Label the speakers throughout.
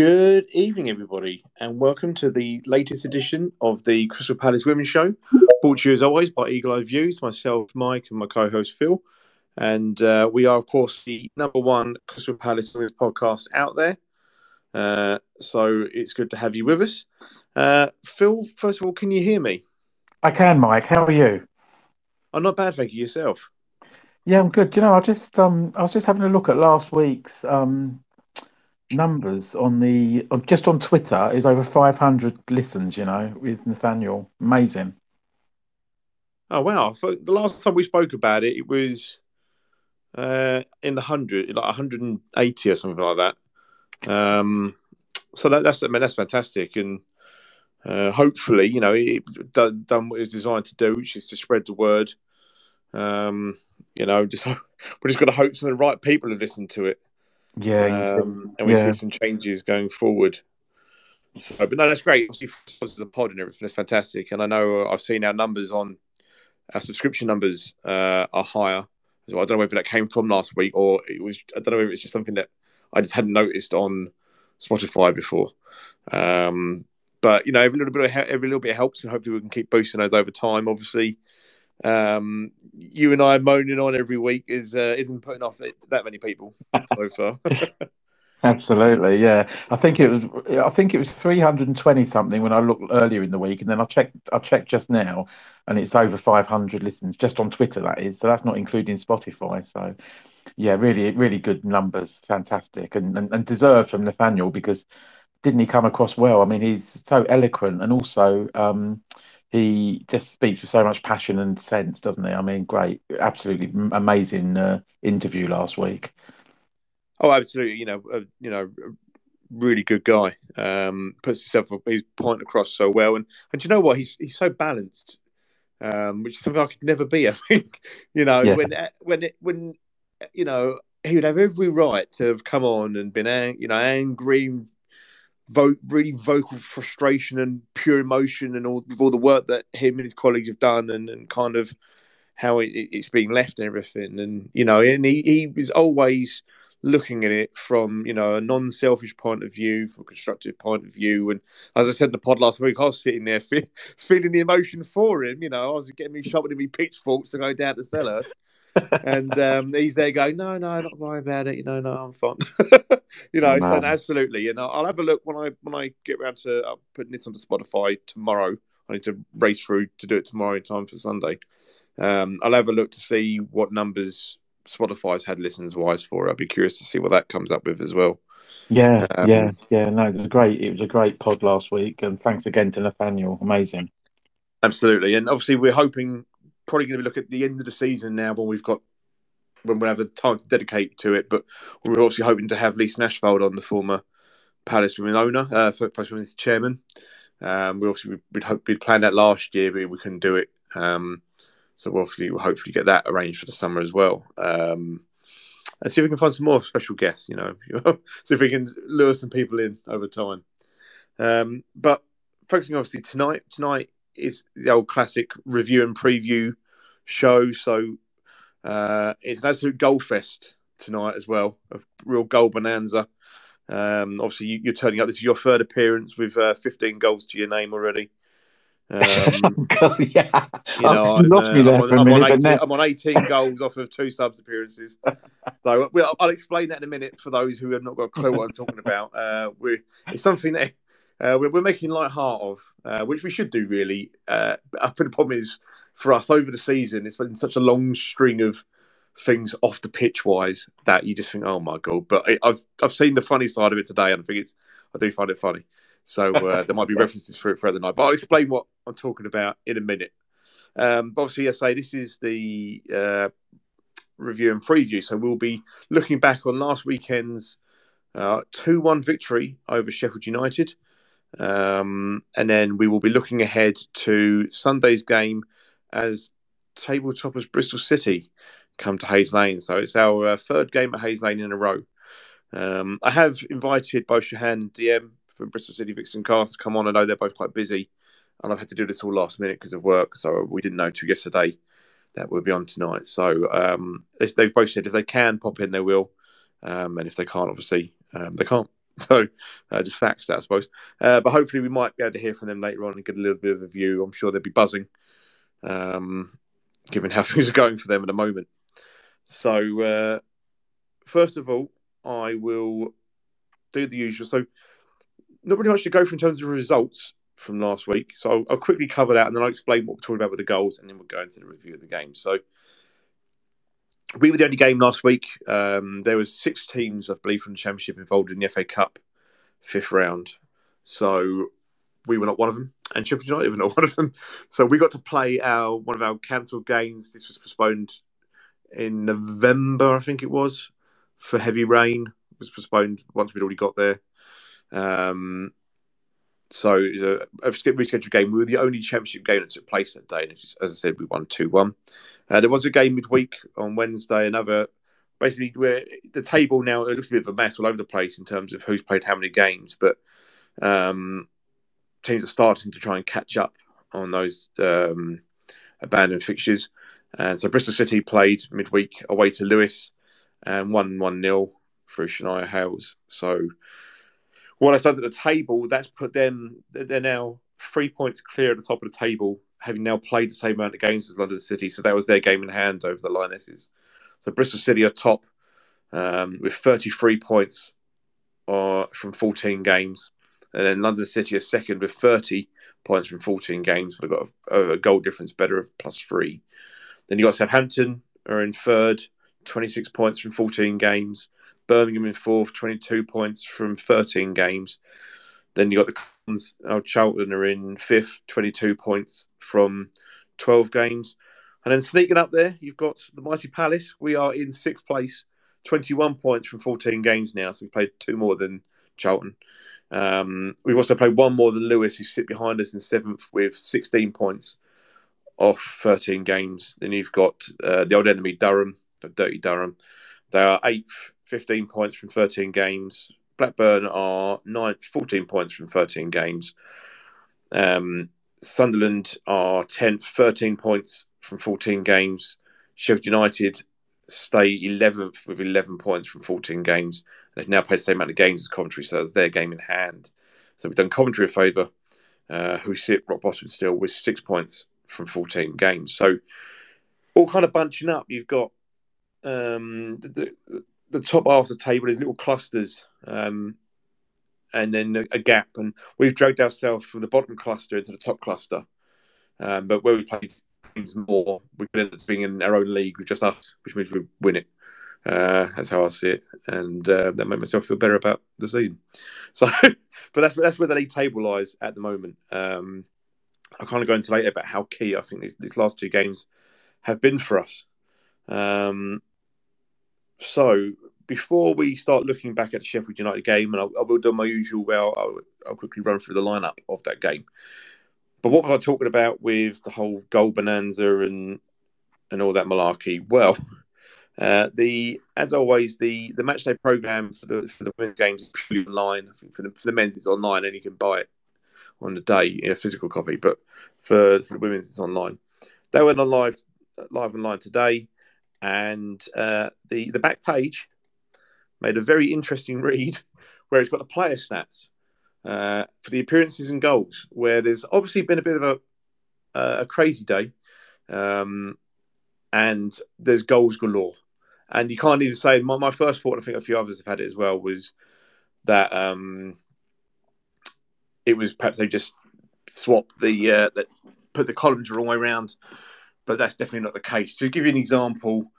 Speaker 1: Good evening, everybody, and welcome to the latest edition of the Crystal Palace Women's Show. Brought to you, as always, by Eagle Eye Views, myself, Mike, and my co host, Phil. And uh, we are, of course, the number one Crystal Palace Women's podcast out there. Uh, so it's good to have you with us. Uh, Phil, first of all, can you hear me?
Speaker 2: I can, Mike. How are you?
Speaker 1: I'm not bad, thank you. Yourself?
Speaker 2: Yeah, I'm good. Do you know, I just um, I was just having a look at last week's um, numbers on the just on Twitter. Is over 500 listens. You know, with Nathaniel, amazing.
Speaker 1: Oh wow! For the last time we spoke about it, it was uh, in the hundred, like 180 or something like that. Um, so that, that's I mean that's fantastic, and uh, hopefully, you know, it done, done what it's designed to do, which is to spread the word. Um, you know, just we're just going to hope some of the right people have listened to it.
Speaker 2: Yeah,
Speaker 1: um, and we
Speaker 2: yeah.
Speaker 1: see some changes going forward. So, but no, that's great. Obviously, a pod and everything, that's fantastic. And I know uh, I've seen our numbers on our subscription numbers uh, are higher. So I don't know whether that came from last week or it was. I don't know if it's just something that I just hadn't noticed on Spotify before. Um, but you know, every little bit of every little bit helps, and hopefully we can keep boosting those over time. Obviously, um, you and I moaning on every week is uh, isn't putting off that many people so far.
Speaker 2: Absolutely, yeah. I think it was. I think it was three hundred and twenty something when I looked earlier in the week, and then I checked. I checked just now, and it's over five hundred listens just on Twitter. That is, so that's not including Spotify. So, yeah, really, really good numbers, fantastic, and and, and deserved from Nathaniel because didn't he come across well? I mean, he's so eloquent, and also um, he just speaks with so much passion and sense, doesn't he? I mean, great, absolutely amazing uh, interview last week.
Speaker 1: Oh, absolutely. You know, uh, you know, really good guy. Um, puts himself his point across so well, and and you know what? He's he's so balanced, um, which is something I could never be. I think you know yeah. when when it, when you know he would have every right to have come on and been ang- you know angry, vote really vocal frustration and pure emotion and all with all the work that him and his colleagues have done and, and kind of how it, it's being left and everything and you know and he, he was always looking at it from you know a non-selfish point of view, from a constructive point of view. And as I said in the pod last week, I was sitting there fe- feeling the emotion for him. You know, I was getting me sharpening me pitchforks to go down to Selhurst. And um, he's there going, no, no, don't worry about it. You know, no, I'm fine. you know, so absolutely. And I'll, I'll have a look when I when I get around to uh, putting this onto Spotify tomorrow. I need to race through to do it tomorrow in time for Sunday. Um, I'll have a look to see what numbers Spotify's had listens wise for. I'd be curious to see what that comes up with as well.
Speaker 2: Yeah, um, yeah, yeah. No, it was great. It was a great pod last week, and thanks again to Nathaniel. Amazing.
Speaker 1: Absolutely, and obviously we're hoping probably going to be looking at the end of the season now when we've got when we have the time to dedicate to it. But we're obviously hoping to have Lisa Nashveld on, the former Palace Women owner, uh, Palace Women's chairman. Um, we obviously we'd, hope, we'd planned that last year, but we couldn't do it. Um, so we'll hopefully, we'll hopefully get that arranged for the summer as well. Um, and see if we can find some more special guests, you know, see if we can lure some people in over time. Um, but focusing obviously tonight, tonight is the old classic review and preview show. So uh, it's an absolute goal fest tonight as well, a real goal bonanza. Um, obviously, you, are turning up. This is your third appearance with uh, 15 goals to your name already. Um,
Speaker 2: yeah,
Speaker 1: you know, I'm, uh, I'm, on, I'm, on 18, I'm, on, 18, goals off of two subs appearances. so well, I'll explain that in a minute for those who have not got a clue what I'm talking about. Uh, it's something that uh, we're, we're, making light heart of, uh, which we should do really. Uh, but the problem is for us over the season, it's been such a long string of things off the pitch wise that you just think, oh my god. But I, I've I've seen the funny side of it today, and I think it's I do find it funny. So uh, there might be references for it throughout the night, but I'll explain what I'm talking about in a minute. Um, but obviously, I say this is the uh, review and preview, so we'll be looking back on last weekend's uh, two-one victory over Sheffield United, um, and then we will be looking ahead to Sunday's game as table toppers Bristol City come to Hayes Lane. So it's our uh, third game at Hayes Lane in a row. Um, I have invited both Shahan and DM from Bristol City Vixencast to come on. I know they're both quite busy, and I've had to do this all last minute because of work. So we didn't know until yesterday that we'll be on tonight. So um, they've both said if they can pop in, they will, um, and if they can't, obviously um, they can't. So uh, just facts, that, I suppose. Uh, but hopefully, we might be able to hear from them later on and get a little bit of a view. I'm sure they'll be buzzing, um, given how things are going for them at the moment. So, uh, first of all, I will do the usual. So, not really much to go for in terms of results from last week. So, I'll, I'll quickly cover that and then I'll explain what we're talking about with the goals and then we'll go into the review of the game. So, we were the only game last week. Um, there was six teams, I believe, from the championship involved in the FA Cup fifth round. So we were not one of them, and Sheffield United were not one of them. So we got to play our one of our cancelled games. This was postponed in November, I think it was, for heavy rain. It was postponed once we'd already got there. Um, so it was a, a rescheduled game. We were the only championship game that took place that day, and as I said, we won two one. Uh, there was a game midweek on Wednesday. Another, basically, where the table now it looks a bit of a mess all over the place in terms of who's played how many games, but um, teams are starting to try and catch up on those um, abandoned fixtures. And so Bristol City played midweek away to Lewes and won one 0 through Shania Hayles. So what I said at the table, that's put them, they're now three points clear at the top of the table, having now played the same amount of games as London City. So that was their game in hand over the Lionesses. So Bristol City are top um, with 33 points uh, from 14 games. And then London City are second with 30 points from 14 games, but have got a, a goal difference better of plus three. Then you got Southampton are in third, 26 points from 14 games. Birmingham in fourth, 22 points from 13 games. Then you got the Cons, oh, Charlton are in fifth, 22 points from 12 games. And then sneaking up there, you've got the Mighty Palace. We are in sixth place, 21 points from 14 games now. So we've played two more than Charlton. Um, we've also played one more than Lewes, who sit behind us in seventh with 16 points off 13 games. Then you've got uh, the old enemy, Durham, Dirty Durham. They are eighth 15 points from 13 games. Blackburn are ninth, 14 points from 13 games. Um, Sunderland are 10th, 13 points from 14 games. Sheffield United stay 11th with 11 points from 14 games. They've now played the same amount of games as Coventry, so that's their game in hand. So we've done Coventry a favour, uh, who sit rock bottom still with six points from 14 games. So all kind of bunching up. You've got um, the, the top half of the table is little clusters, um, and then a, a, gap. And we've dragged ourselves from the bottom cluster into the top cluster. Um, but where we played teams more, we could end up being in our own league with just us, which means we win it. Uh, that's how I see it, and uh, that made myself feel better about the season. So, but that's that's where the league table lies at the moment. Um, I'll kind of go into later about how key I think these, these last two games have been for us. Um, so before we start looking back at the Sheffield United game, and I, I will do my usual well, I'll, I'll, quickly run through the lineup of that game. But what was I talking about with the whole goal bonanza and and all that malarkey? Well, uh, the as always the the match day program for the for the women's games is purely online. I think for the, for the men's it's online and you can buy it on the day in a physical copy. But for, for the women's it's online. They went on live live online today and uh, the the back page made a very interesting read where it's got the player stats uh, for the appearances and goals. Where there's obviously been a bit of a a crazy day, um, and there's goals galore. And you can't even say my, my first thought. I think a few others have had it as well. Was that um, it was perhaps they just swapped the uh, that put the columns the wrong way around but that's definitely not the case. To give you an example,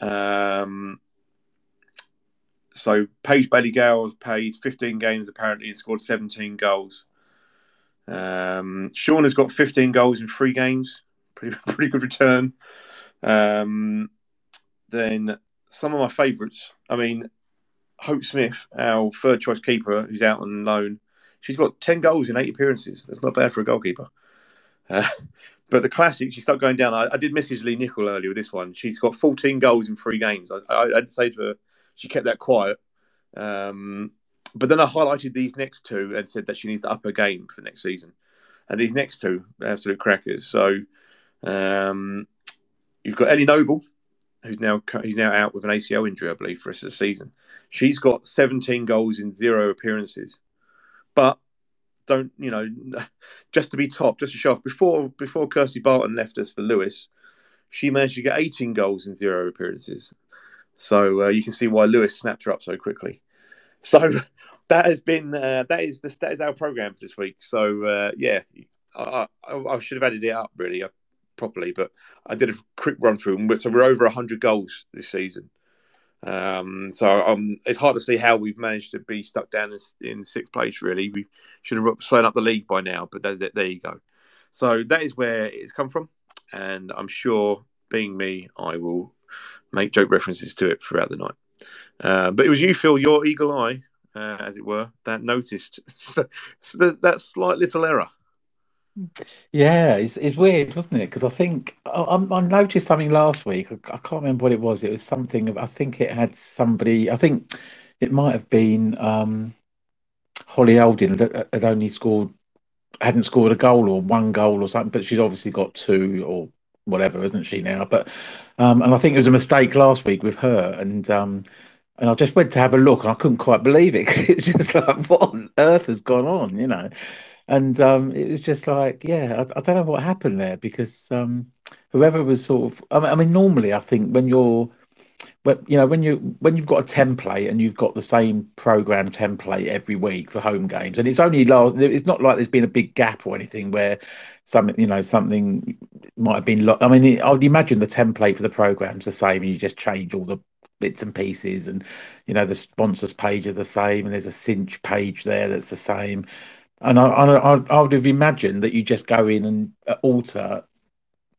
Speaker 1: um, so Paige Bailey-Gayle has played 15 games apparently and scored 17 goals. Um, Sean has got 15 goals in three games, pretty pretty good return. Um, then some of my favourites. I mean, Hope Smith, our third choice keeper, who's out on loan, she's got 10 goals in eight appearances. That's not bad for a goalkeeper. Uh, but the classics, you start going down. I, I, did message Leigh Nicol earlier with this one. She's got 14 goals in three games. I, would say to her, she kept that quiet. Um, but then I highlighted these next two and said that she needs to up her game for next season. And these next two, absolute crackers. So um, you've got Ellie Noble, who's now he's now out with an ACL injury, I believe, for the rest of the season. She's got 17 goals in zero appearances, but don't you know? Just to be top, just to show off. Before before Kirsty Barton left us for Lewes, she managed to get 18 goals in zero appearances. So uh, you can see why Lewes snapped her up so quickly. So that has been uh, that is the, that is our program for this week. So uh, yeah, I, I, I, should have added it up really uh, properly, but I did a quick run through. So we're over 100 goals this season. Um, so um, it's hard to see how we've managed to be stuck down in, in sixth place. Really, we should have signed up the league by now. But there you go. So that is where it's come from, and I'm sure, being me, I will make joke references to it throughout the night. Uh, but it was you, Phil, your eagle eye, uh, as it were, that noticed that slight little error.
Speaker 2: Yeah, it's, it's weird, wasn't it? Because I think I, I, noticed something last week. I, I, can't remember what it was. It was something. I think it had somebody. I think it might have been um, Holly Olding that had only scored, hadn't scored a goal or one goal or something, but she's obviously got two or whatever, isn't she now? But um, and I think it was a mistake last week with her, and um, and I just went to have a look, and I couldn't quite believe it. it's just like, what on earth has gone on, you know? And um, it was just like, yeah, I, I, don't know what happened there because um, whoever was sort of, I mean, I mean, normally I think when you're but you know when you when you've got a template and you've got the same program template every week for home games and it's only last it's not like there's been a big gap or anything where something you know something might have been lo- i mean i would imagine the template for the program's the same and you just change all the bits and pieces and you know the sponsors page are the same and there's a cinch page there that's the same and I, I, I would have imagined that you just go in and uh, alter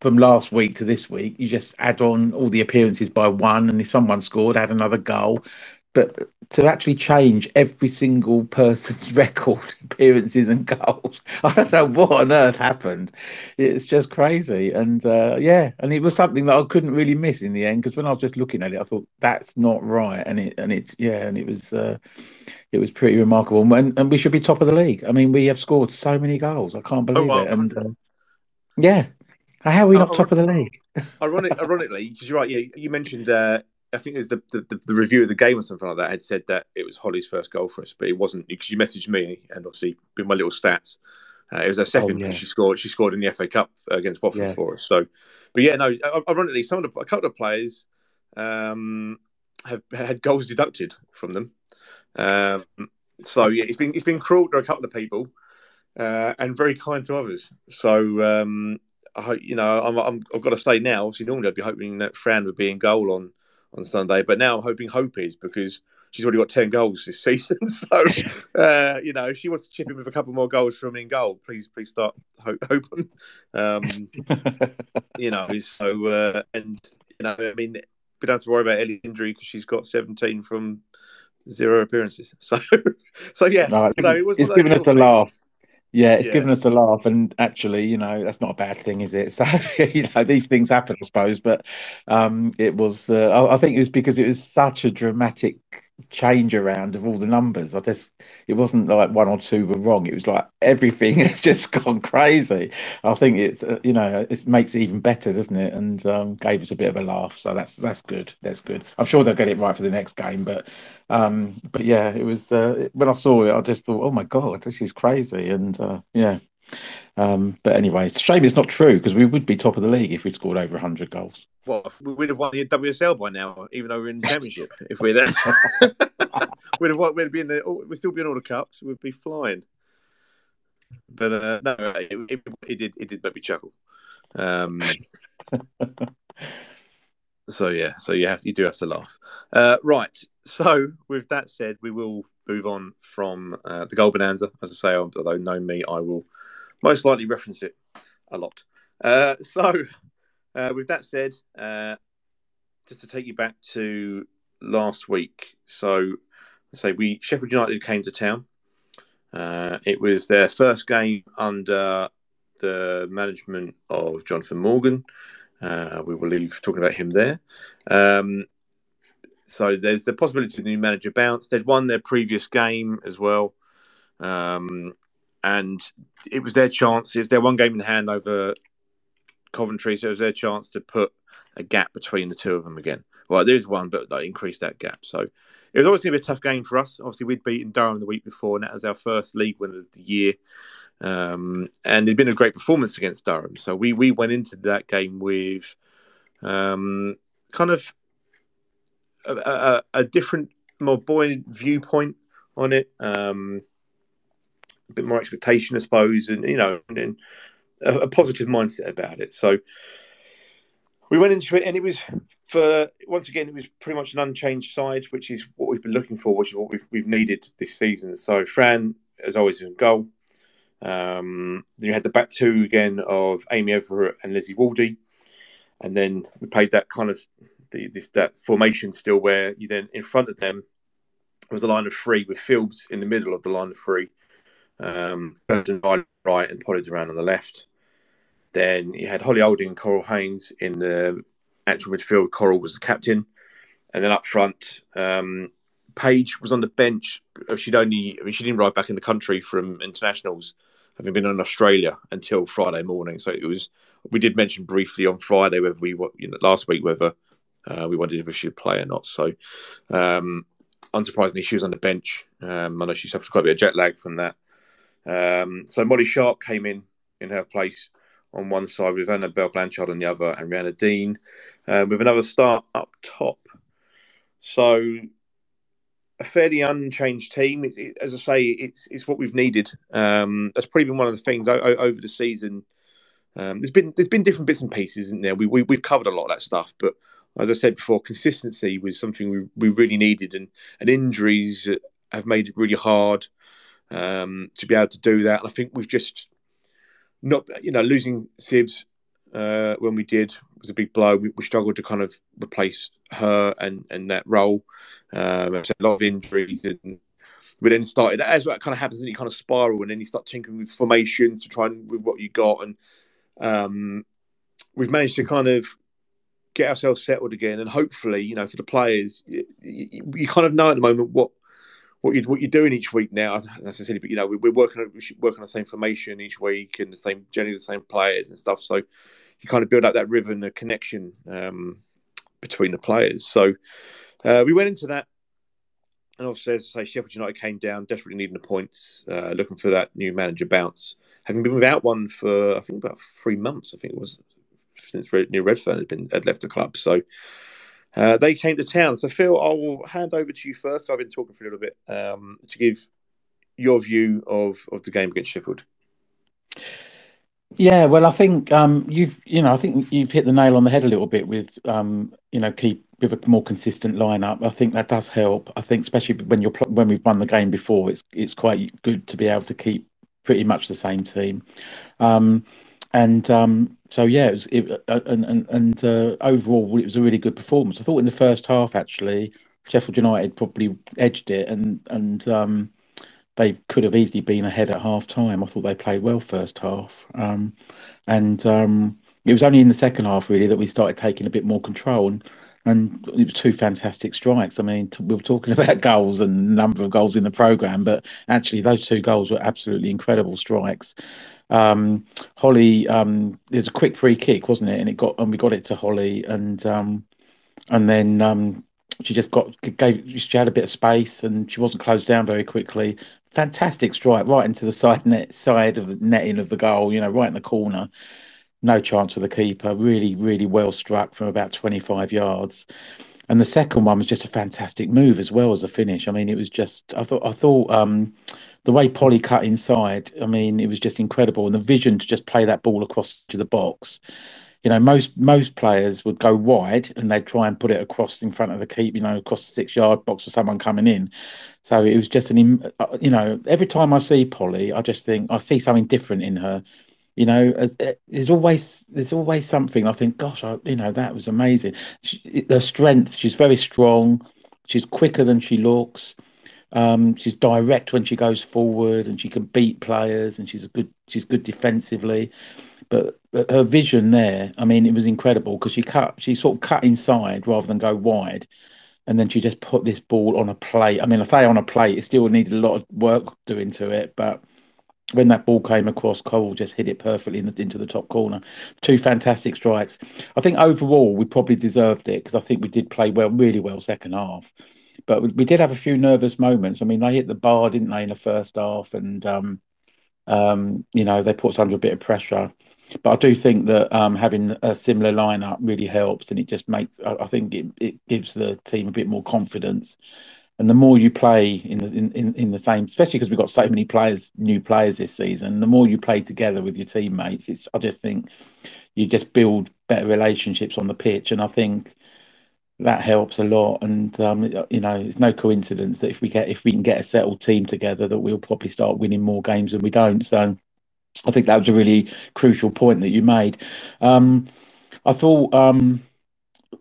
Speaker 2: from last week to this week, you just add on all the appearances by one, and if someone scored, add another goal. But to actually change every single person's record appearances and goals, I don't know what on earth happened. It's just crazy, and uh, yeah, and it was something that I couldn't really miss in the end because when I was just looking at it, I thought that's not right, and it and it yeah, and it was uh, it was pretty remarkable, and, and we should be top of the league. I mean, we have scored so many goals, I can't believe oh, well, it, and uh, yeah, how are we not uh, top of the league?
Speaker 1: ironically, because you're right. Yeah, you mentioned. Uh, I think it was the, the, the review of the game or something like that had said that it was Holly's first goal for us, but it wasn't because you messaged me and obviously with my little stats, uh, it was her second because oh, yeah. she scored. She scored in the FA Cup against Watford yeah. for us. So, but yeah, no. Ironically, some of the, a couple of players um, have had goals deducted from them. Um, so yeah, it's been it's been cruel to a couple of people uh, and very kind to others. So um, I hope you know I'm, I'm I've got to say now. Obviously, normally I'd be hoping that Fran would be in goal on on Sunday, but now I'm hoping Hope is because she's already got ten goals this season. So uh, you know, if she wants to chip in with a couple more goals from in goal, please please start hope, hoping. Um, you know, so uh, and you know, I mean, we don't have to worry about Ellie's injury because she's got 17 from zero appearances. So, so yeah, no, so it was.
Speaker 2: It's given us a laugh. Yeah, it's yeah. given us a laugh, and actually, you know, that's not a bad thing, is it? So, you know, these things happen, I suppose. But um, it was, uh, I, I think, it was because it was such a dramatic change around of all the numbers. I just it wasn't like one or two were wrong. It was like everything has just gone crazy. I think it's uh, you know it makes it even better, doesn't it? And um, gave us a bit of a laugh. So that's that's good. That's good. I'm sure they'll get it right for the next game. But um, but yeah, it was uh, when I saw it, I just thought, oh my god, this is crazy. And uh, yeah. Um, but anyway, it's a shame it's not true because we would be top of the league if we scored over 100 goals.
Speaker 1: Well, we'd have won the WSL by now, even though we're in the championship. if we're there, we'd have won, we'd be in the, we'd still be in all the cups. We'd be flying. But uh, no, it, it, it, did it did make me chuckle. Um, so yeah, so you have you do have to laugh. Uh, right. So with that said, we will move on from uh, the goal bonanza. As I say, although know me, I will most likely reference it a lot. Uh, so, uh, with that said, uh, just to take you back to last week. So, say we Sheffield United came to town. Uh, it was their first game under the management of Jonathan Morgan. Uh, we will leave talking about him there. Um, so there's the possibility of the new manager bounce. They'd won their previous game as well. Um, and it was their chance. It was their one game in hand over Coventry, so it was their chance to put a gap between the two of them again. Well, there is one, but they increased that gap. So it was always going to be a tough game for us. Obviously, we'd beaten Durham the week before, and that was our first league win of the year. Um, and it'd been a great performance against Durham. So we we went into that game with um, kind of a, a, a, different, more buoyant viewpoint on it. Um, a bit more expectation, I suppose, and you know, and, a, a positive mindset about it. So we went into it, and it was for once again, it was pretty much an unchanged side, which is what we've been looking for, which is what we've we've needed this season. So Fran, as always, in goal. Um, then you had the back two again of Amy Everett and Lizzie Waldie, and then we played that kind of the, this that formation still where you then in front of them was the line of three with Fields in the middle of the line of three, um, right and Polly Doran on the left. Then you had Holly Olding and Coral Haines in the actual midfield. Coral was the captain, and then up front, um, Paige was on the bench. She'd only, I mean, she didn't ride back in the country from internationals having been in Australia until Friday morning. So it was. We did mention briefly on Friday whether we, you know, last week whether uh, we wondered if she would play or not. So, um, unsurprisingly, she was on the bench. Um, I know she suffered quite a bit of jet lag from that. Um, so Molly Sharpe came in in her place on one side with Annabel Blanchard on the other, and Rianna Dean uh, with another start up top. So a fairly unchanged team. It, it, as I say, it's it's what we've needed. Um, that's probably been one of the things o- o- over the season. Um, there's been there's been different bits and pieces, isn't there? We, we we've covered a lot of that stuff, but as I said before, consistency was something we, we really needed, and and injuries have made it really hard um, to be able to do that. And I think we've just not you know losing Sibs uh, when we did was a big blow. We, we, struggled to kind of replace her and and that role. Um, a lot of injuries, and we then started as what kind of happens, and you kind of spiral, and then you start tinkering with formations to try and with what you got, and um, we've managed to kind of get ourselves settled again, and hopefully, you know, for the players, you, you, you kind of know at the moment what what you what you're doing each week now. Necessarily, but you know, we, are working we work on the same formation each week and the same generally the same players and stuff. So you kind of build up that rhythm, the connection um, between the players. So uh, we went into that, and obviously, as I say, Sheffield United came down, desperately needing the points, uh, looking for that new manager bounce. Having been without one for I think about three months, I think it was since Neil Redfearn had been had left the club. So uh, they came to town. So Phil, I will hand over to you first. I've been talking for a little bit um, to give your view of of the game against Sheffield.
Speaker 2: Yeah, well, I think um, you've you know I think you've hit the nail on the head a little bit with um, you know keep with a more consistent lineup. I think that does help. I think especially when you're when we've won the game before, it's it's quite good to be able to keep pretty much the same team. Um, and um, so yeah, it was, it, uh, and and, and uh, overall it was a really good performance. I thought in the first half actually Sheffield United probably edged it, and and um, they could have easily been ahead at half time. I thought they played well first half, um, and um, it was only in the second half really that we started taking a bit more control. And, and it was two fantastic strikes. I mean, we were talking about goals and number of goals in the program, but actually those two goals were absolutely incredible strikes. Um, Holly, um, a quick free kick, wasn't it? And it got and we got it to Holly, and um, and then um, she just got gave she had a bit of space and she wasn't closed down very quickly. Fantastic strike right into the side net side of the netting of the goal, you know, right in the corner. No chance for the keeper. Really, really well struck from about 25 yards. And the second one was just a fantastic move as well as a finish. I mean, it was just I thought I thought um, the way Polly cut inside, I mean, it was just incredible. And the vision to just play that ball across to the box. You know, most most players would go wide and they'd try and put it across in front of the keep, you know, across the six yard box for someone coming in. So it was just an, uh, you know, every time I see Polly, I just think I see something different in her. You know, as, uh, there's always there's always something. I think, gosh, I, you know, that was amazing. She, the strength, she's very strong. She's quicker than she looks. Um, she's direct when she goes forward, and she can beat players, and she's a good she's good defensively. But, but her vision there, I mean, it was incredible because she cut she sort of cut inside rather than go wide, and then she just put this ball on a plate. I mean, I say on a plate, it still needed a lot of work doing to it, but when that ball came across, Cole just hit it perfectly in the, into the top corner. Two fantastic strikes. I think overall we probably deserved it because I think we did play well, really well second half. But we, did have a few nervous moments. I mean, they hit the bar, didn't they, in the first half, and um, um, you know they put us under a bit of pressure. But I do think that um, having a similar lineup really helps, and it just makes. I, I think it, it gives the team a bit more confidence and the more you play in the in, in the same, especially because we've got so many players, new players this season, the more you play together with your teammates, it's I just think you just build better relationships on the pitch, and I think that helps a lot. And um, you know, it's no coincidence that if we get if we can get a settled team together, that we'll probably start winning more games than we don't. So I think that was a really crucial point that you made. Um, I thought. Um,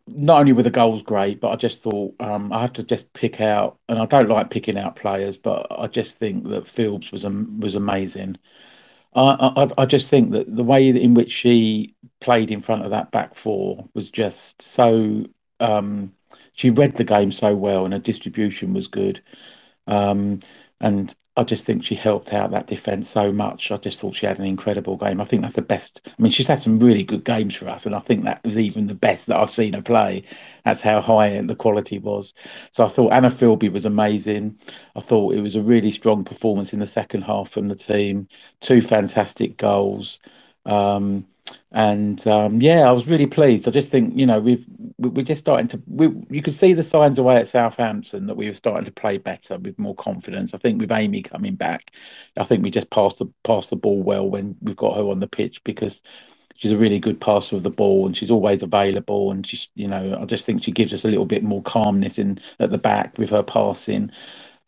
Speaker 2: not only were the goals great, but I just thought um, I have to just pick out, and I don't like picking out players, but I just think that Phillips was was amazing. I, I, I just think that the way in which she played in front of that back four was just so. Um, she read the game so well, and her distribution was good. Um, and I just think she helped out that defence so much. I just thought she had an incredible game. I think that's the best. I mean, she's had some really good games for us, and I think that was even the best that I've seen her play. That's how high the quality was. So I thought Anna Filbey was amazing. I thought it was a really strong performance in the second half from the team. Two fantastic goals. Um, and um, yeah, I was really pleased. I just think you know we've we're just starting to we you could see the signs away at Southampton that we were starting to play better with more confidence. I think with Amy coming back, I think we just passed the passed the ball well when we've got her on the pitch because she's a really good passer of the ball and she's always available and she's you know I just think she gives us a little bit more calmness in at the back with her passing.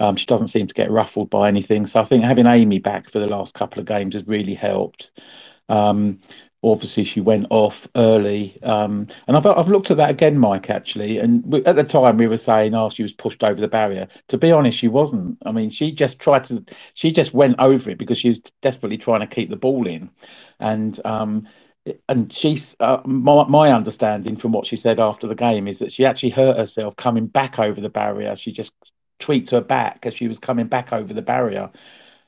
Speaker 2: Um, she doesn't seem to get ruffled by anything. So I think having Amy back for the last couple of games has really helped. Um, obviously she went off early. Um, and I've, I've looked at that again, Mike, actually. And we, at the time we were saying, oh, she was pushed over the barrier. To be honest, she wasn't. I mean, she just tried to, she just went over it because she was desperately trying to keep the ball in. And, um, and she's uh, my, my understanding from what she said after the game is that she actually hurt herself coming back over the barrier. She just tweaked her back as she was coming back over the barrier.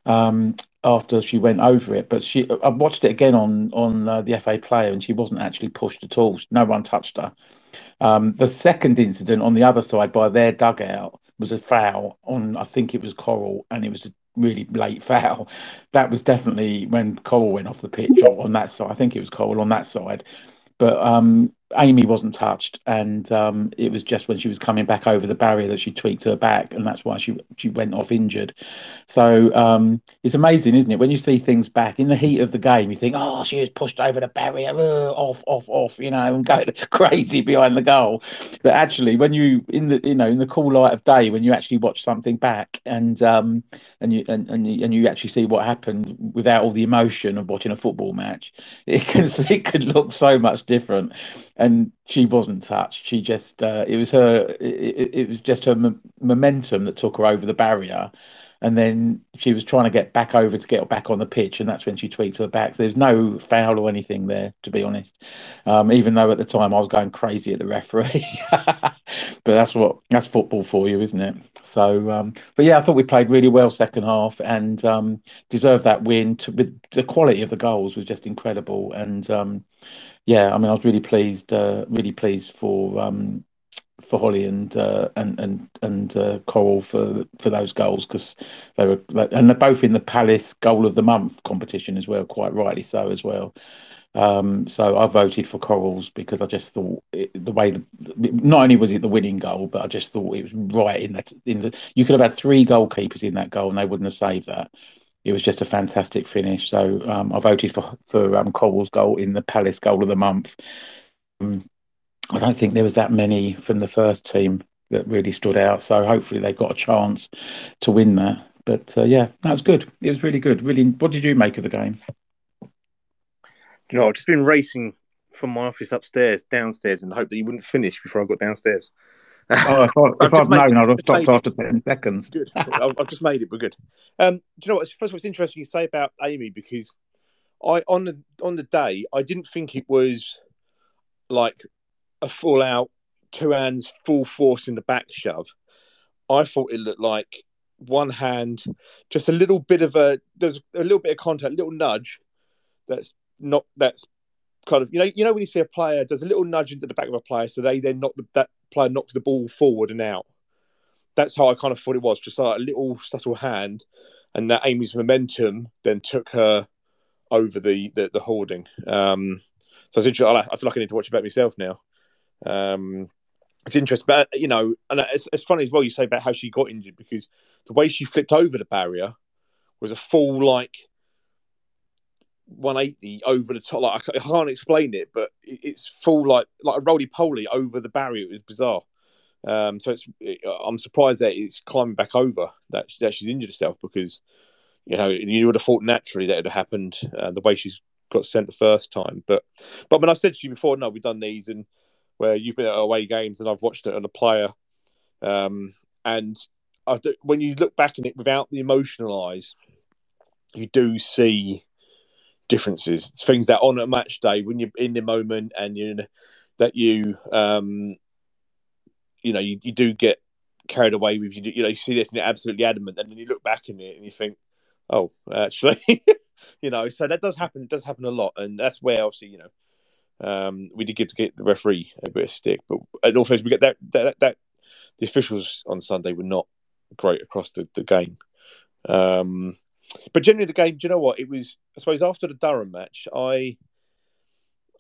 Speaker 2: Um, after she went over it. But she, I watched it again on on uh, the FA Player, and she wasn't actually pushed at all. No one touched her. Um, the second incident on the other side by their dugout was a foul on, I think it was Coral, and it was a really late foul. That was definitely when Coral went off the pitch on that side. I think it was Coral on that side. But um, Amy wasn't touched, and um, it was just when she was coming back over the barrier that she tweaked her back, and that's why she she went off injured. So um, it's amazing, isn't it? When you see things back in the heat of the game, you think, "Oh, she was pushed over the barrier, uh, off, off, off," you know, and going crazy behind the goal. But actually, when you in the you know in the cool light of day, when you actually watch something back, and um, and you and and you, and you actually see what happened without all the emotion of watching a football match, it can it can look so much different and she wasn't touched. She just uh, it was her it, it was just her m- momentum that took her over the barrier, and then she was trying to get back over to get back on the pitch, and that's when she tweaked her back. So there's no foul or anything there, to be honest. Um, even though at the time I was going crazy at the referee, but that's what that's football for you, isn't it? So, um, but yeah, I thought we played really well second half and um, deserved that win. To, the quality of the goals was just incredible, and um, yeah, I mean, I was really pleased, uh, really pleased for um, for Holly and uh, and and and uh, Coral for for those goals because they were and they're both in the Palace Goal of the Month competition as well, quite rightly so as well. Um, so I voted for Corals because I just thought it, the way the, not only was it the winning goal, but I just thought it was right in that in the you could have had three goalkeepers in that goal and they wouldn't have saved that it was just a fantastic finish. So um, I voted for for um, Coral's goal in the Palace Goal of the Month. Um, I don't think there was that many from the first team that really stood out. So hopefully they got a chance to win that. But uh, yeah, that was good. It was really good. Really, what did you make of the game?
Speaker 1: You know, I've just been racing from my office upstairs downstairs and hope that you wouldn't finish before I got downstairs.
Speaker 2: Oh, if, I, if I'd known, I'd have stopped after 10 seconds.
Speaker 1: Good. I've just made it, but good. Um, do you know what? First of all, it's interesting you say about Amy because I on the on the day I didn't think it was like a full out two hands full force in the back shove. I thought it looked like one hand, just a little bit of a there's a little bit of contact, a little nudge. That's not that's kind of you know you know when you see a player does a little nudge into the back of a player, so they then knock the, that player knocks the ball forward and out. That's how I kind of thought it was, just like a little subtle hand, and that Amy's momentum then took her over the the, the hoarding. Um, so it's interesting. I feel like I need to watch it myself now. Um, it's interesting, but you know, and it's, it's funny as well. You say about how she got injured because the way she flipped over the barrier was a full like 180 over the top. Like I can't explain it, but it's full like like a roly poly over the barrier. It was bizarre. Um, so it's I'm surprised that it's climbing back over that that she's injured herself because you know you would have thought naturally that it would have happened uh, the way she's got sent the first time. But but when I said to you before, no, we've done these and where you've been at away games and I've watched it on a player, um, and I do, when you look back on it without the emotional eyes, you do see differences. Things that on a match day when you're in the moment and you that you um, you know you, you do get carried away with you. You know you see this and you're absolutely adamant, and then you look back in it and you think, oh, actually, you know. So that does happen. It does happen a lot, and that's where obviously you know um, we did get to get the referee a bit of stick, but at North we get that, that that the officials on Sunday were not great across the, the game. Um, but generally, the game, do you know what? It was, I suppose, after the Durham match, I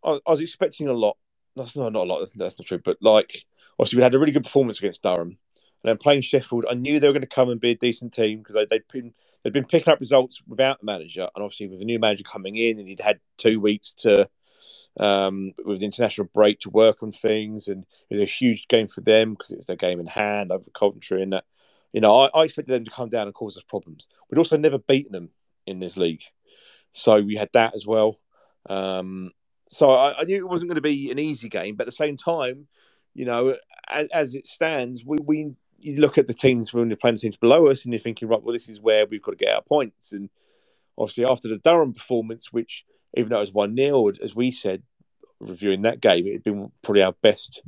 Speaker 1: I, I was expecting a lot. That's not, not a lot, that's, that's not true, but like, obviously, we had a really good performance against Durham. And then playing Sheffield, I knew they were going to come and be a decent team because they, they'd been they'd been picking up results without the manager, and obviously with a new manager coming in, and he'd had two weeks to um, with the international break to work on things, and it was a huge game for them because it was their game in hand over Coventry, and that you know I, I, expected them to come down and cause us problems. We'd also never beaten them in this league, so we had that as well. Um, so I, I, knew it wasn't going to be an easy game, but at the same time, you know, as, as it stands, we, we you look at the teams when you're playing the teams below us, and you're thinking, right, well, this is where we've got to get our points, and obviously after the Durham performance, which even though it was one 0 as we said, reviewing that game, it had been probably our best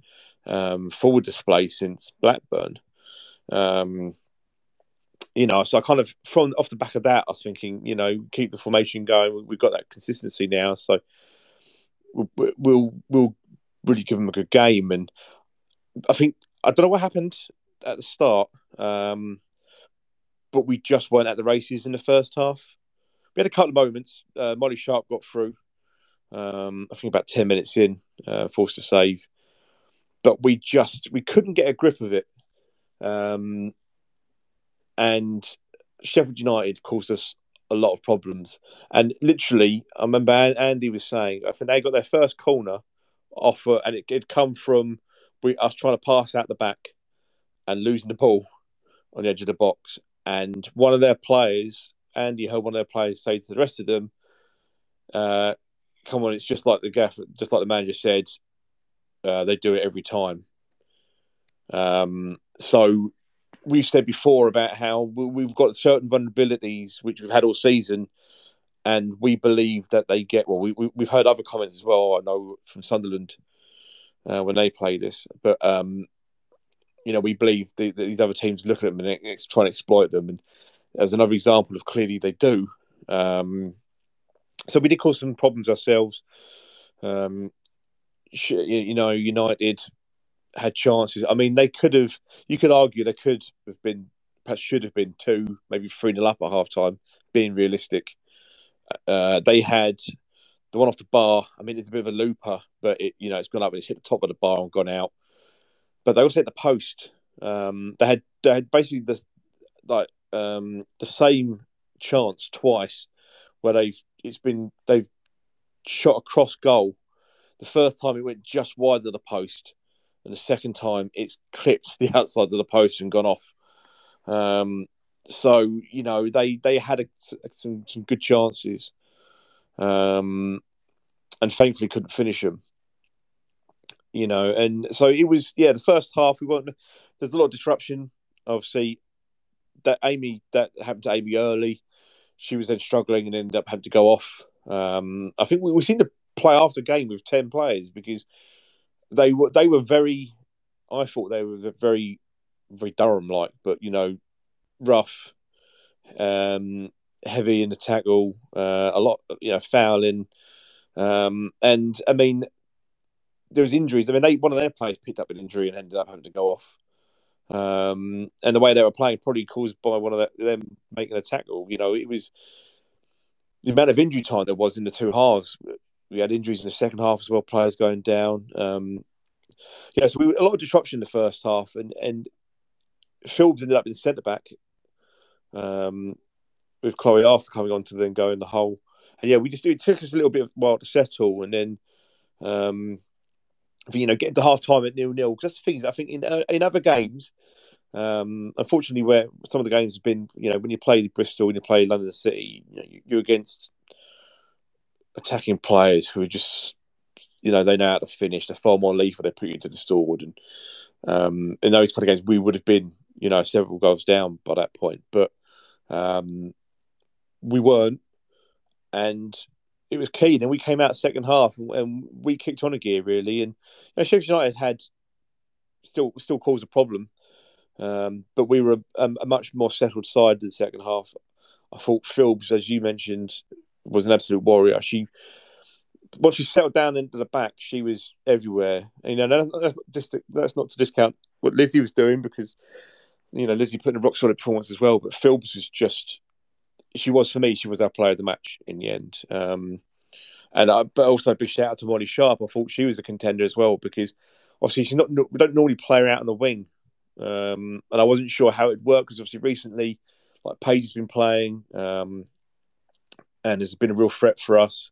Speaker 1: um, forward display since Blackburn. Um, you know, so I kind of from off the back of that, I was thinking, you know, keep the formation going. We've got that consistency now, so we'll we'll, we'll really give them a good game. And I think I don't know what happened at the start, um, but we just weren't at the races in the first half we had a couple of moments. Uh, Molly Sharpe got through. Um, I think about ten minutes in, uh, forced to save, but we just we couldn't get a grip of it. Um, and Sheffield United caused us a lot of problems. And literally, I remember Andy was saying, I think they got their first corner offer, and it had come from we, us trying to pass out the back and losing the ball on the edge of the box. And one of their players Andy heard one of their players say to the rest of them, uh, "Come on, it's just like the gaff, just like the manager said. Uh, they do it every time." Um, so we've said before about how we've got certain vulnerabilities which we've had all season, and we believe that they get well. We, we have heard other comments as well. I know from Sunderland uh, when they play this, but um, you know we believe the, the, these other teams look at them and it's trying to exploit them, and as another example of clearly they do. Um, so we did cause some problems ourselves. Um, you know, United had chances. I mean, they could have. You could argue they could have been, perhaps should have been two, maybe three nil up at half time. Being realistic, uh, they had the one off the bar. I mean, it's a bit of a looper, but it you know it's gone up and it's hit the top of the bar and gone out. But they also hit the post. Um, they had they had basically the like um, the same chance twice where they've it's been they've shot a cross goal. The first time it went just wide of the post, and the second time it's clipped the outside of the post and gone off. Um, so you know they they had a, some some good chances, um, and thankfully couldn't finish them. You know, and so it was yeah. The first half we weren't. There's a lot of disruption. Obviously, that Amy that happened to Amy early. She was then struggling and ended up having to go off. Um, I think we, we seemed to play after game with ten players because they were they were very. I thought they were very very Durham like, but you know, rough, um, heavy in the tackle, uh, a lot, you know, fouling, um, and I mean, there was injuries. I mean, they one of their players picked up an injury and ended up having to go off. Um, and the way they were playing probably caused by one of the, them making a tackle. You know, it was the amount of injury time there was in the two halves. We had injuries in the second half as well, players going down. Um, yeah, so we a lot of disruption in the first half, and and Philbs ended up in centre back um, with Chloe after coming on to then go in the hole. And yeah, we just it took us a little bit of while to settle, and then um, you know getting to half time at nil nil. Because that's the thing is, I think in uh, in other games, um, unfortunately, where some of the games have been, you know, when you play Bristol, when you play London City, you know, you're against attacking players who are just, you know, they know how to finish. They're far more lethal. They put you into the sword, and um, in those kind of games, we would have been, you know, several goals down by that point. But um, we weren't, and it was key. And we came out second half, and, and we kicked on a gear really. And you know, Sheffield United had still still caused a problem, um, but we were a, a, much more settled side in the second half. I thought Philbs, as you mentioned, was an absolute warrior. She once she settled down into the back, she was everywhere. You know, that's, that's, just, that's not to discount what Lizzie was doing because you know Lizzie put in a rock solid performance as well. But Philbs was just she was for me. She was our player of the match in the end. Um, and I, but also a big shout out to Molly Sharpe. I thought she was a contender as well because obviously she's not. We don't normally play her out on the wing, um, and I wasn't sure how it worked because obviously recently, like Paige has been playing, um, and has been a real threat for us.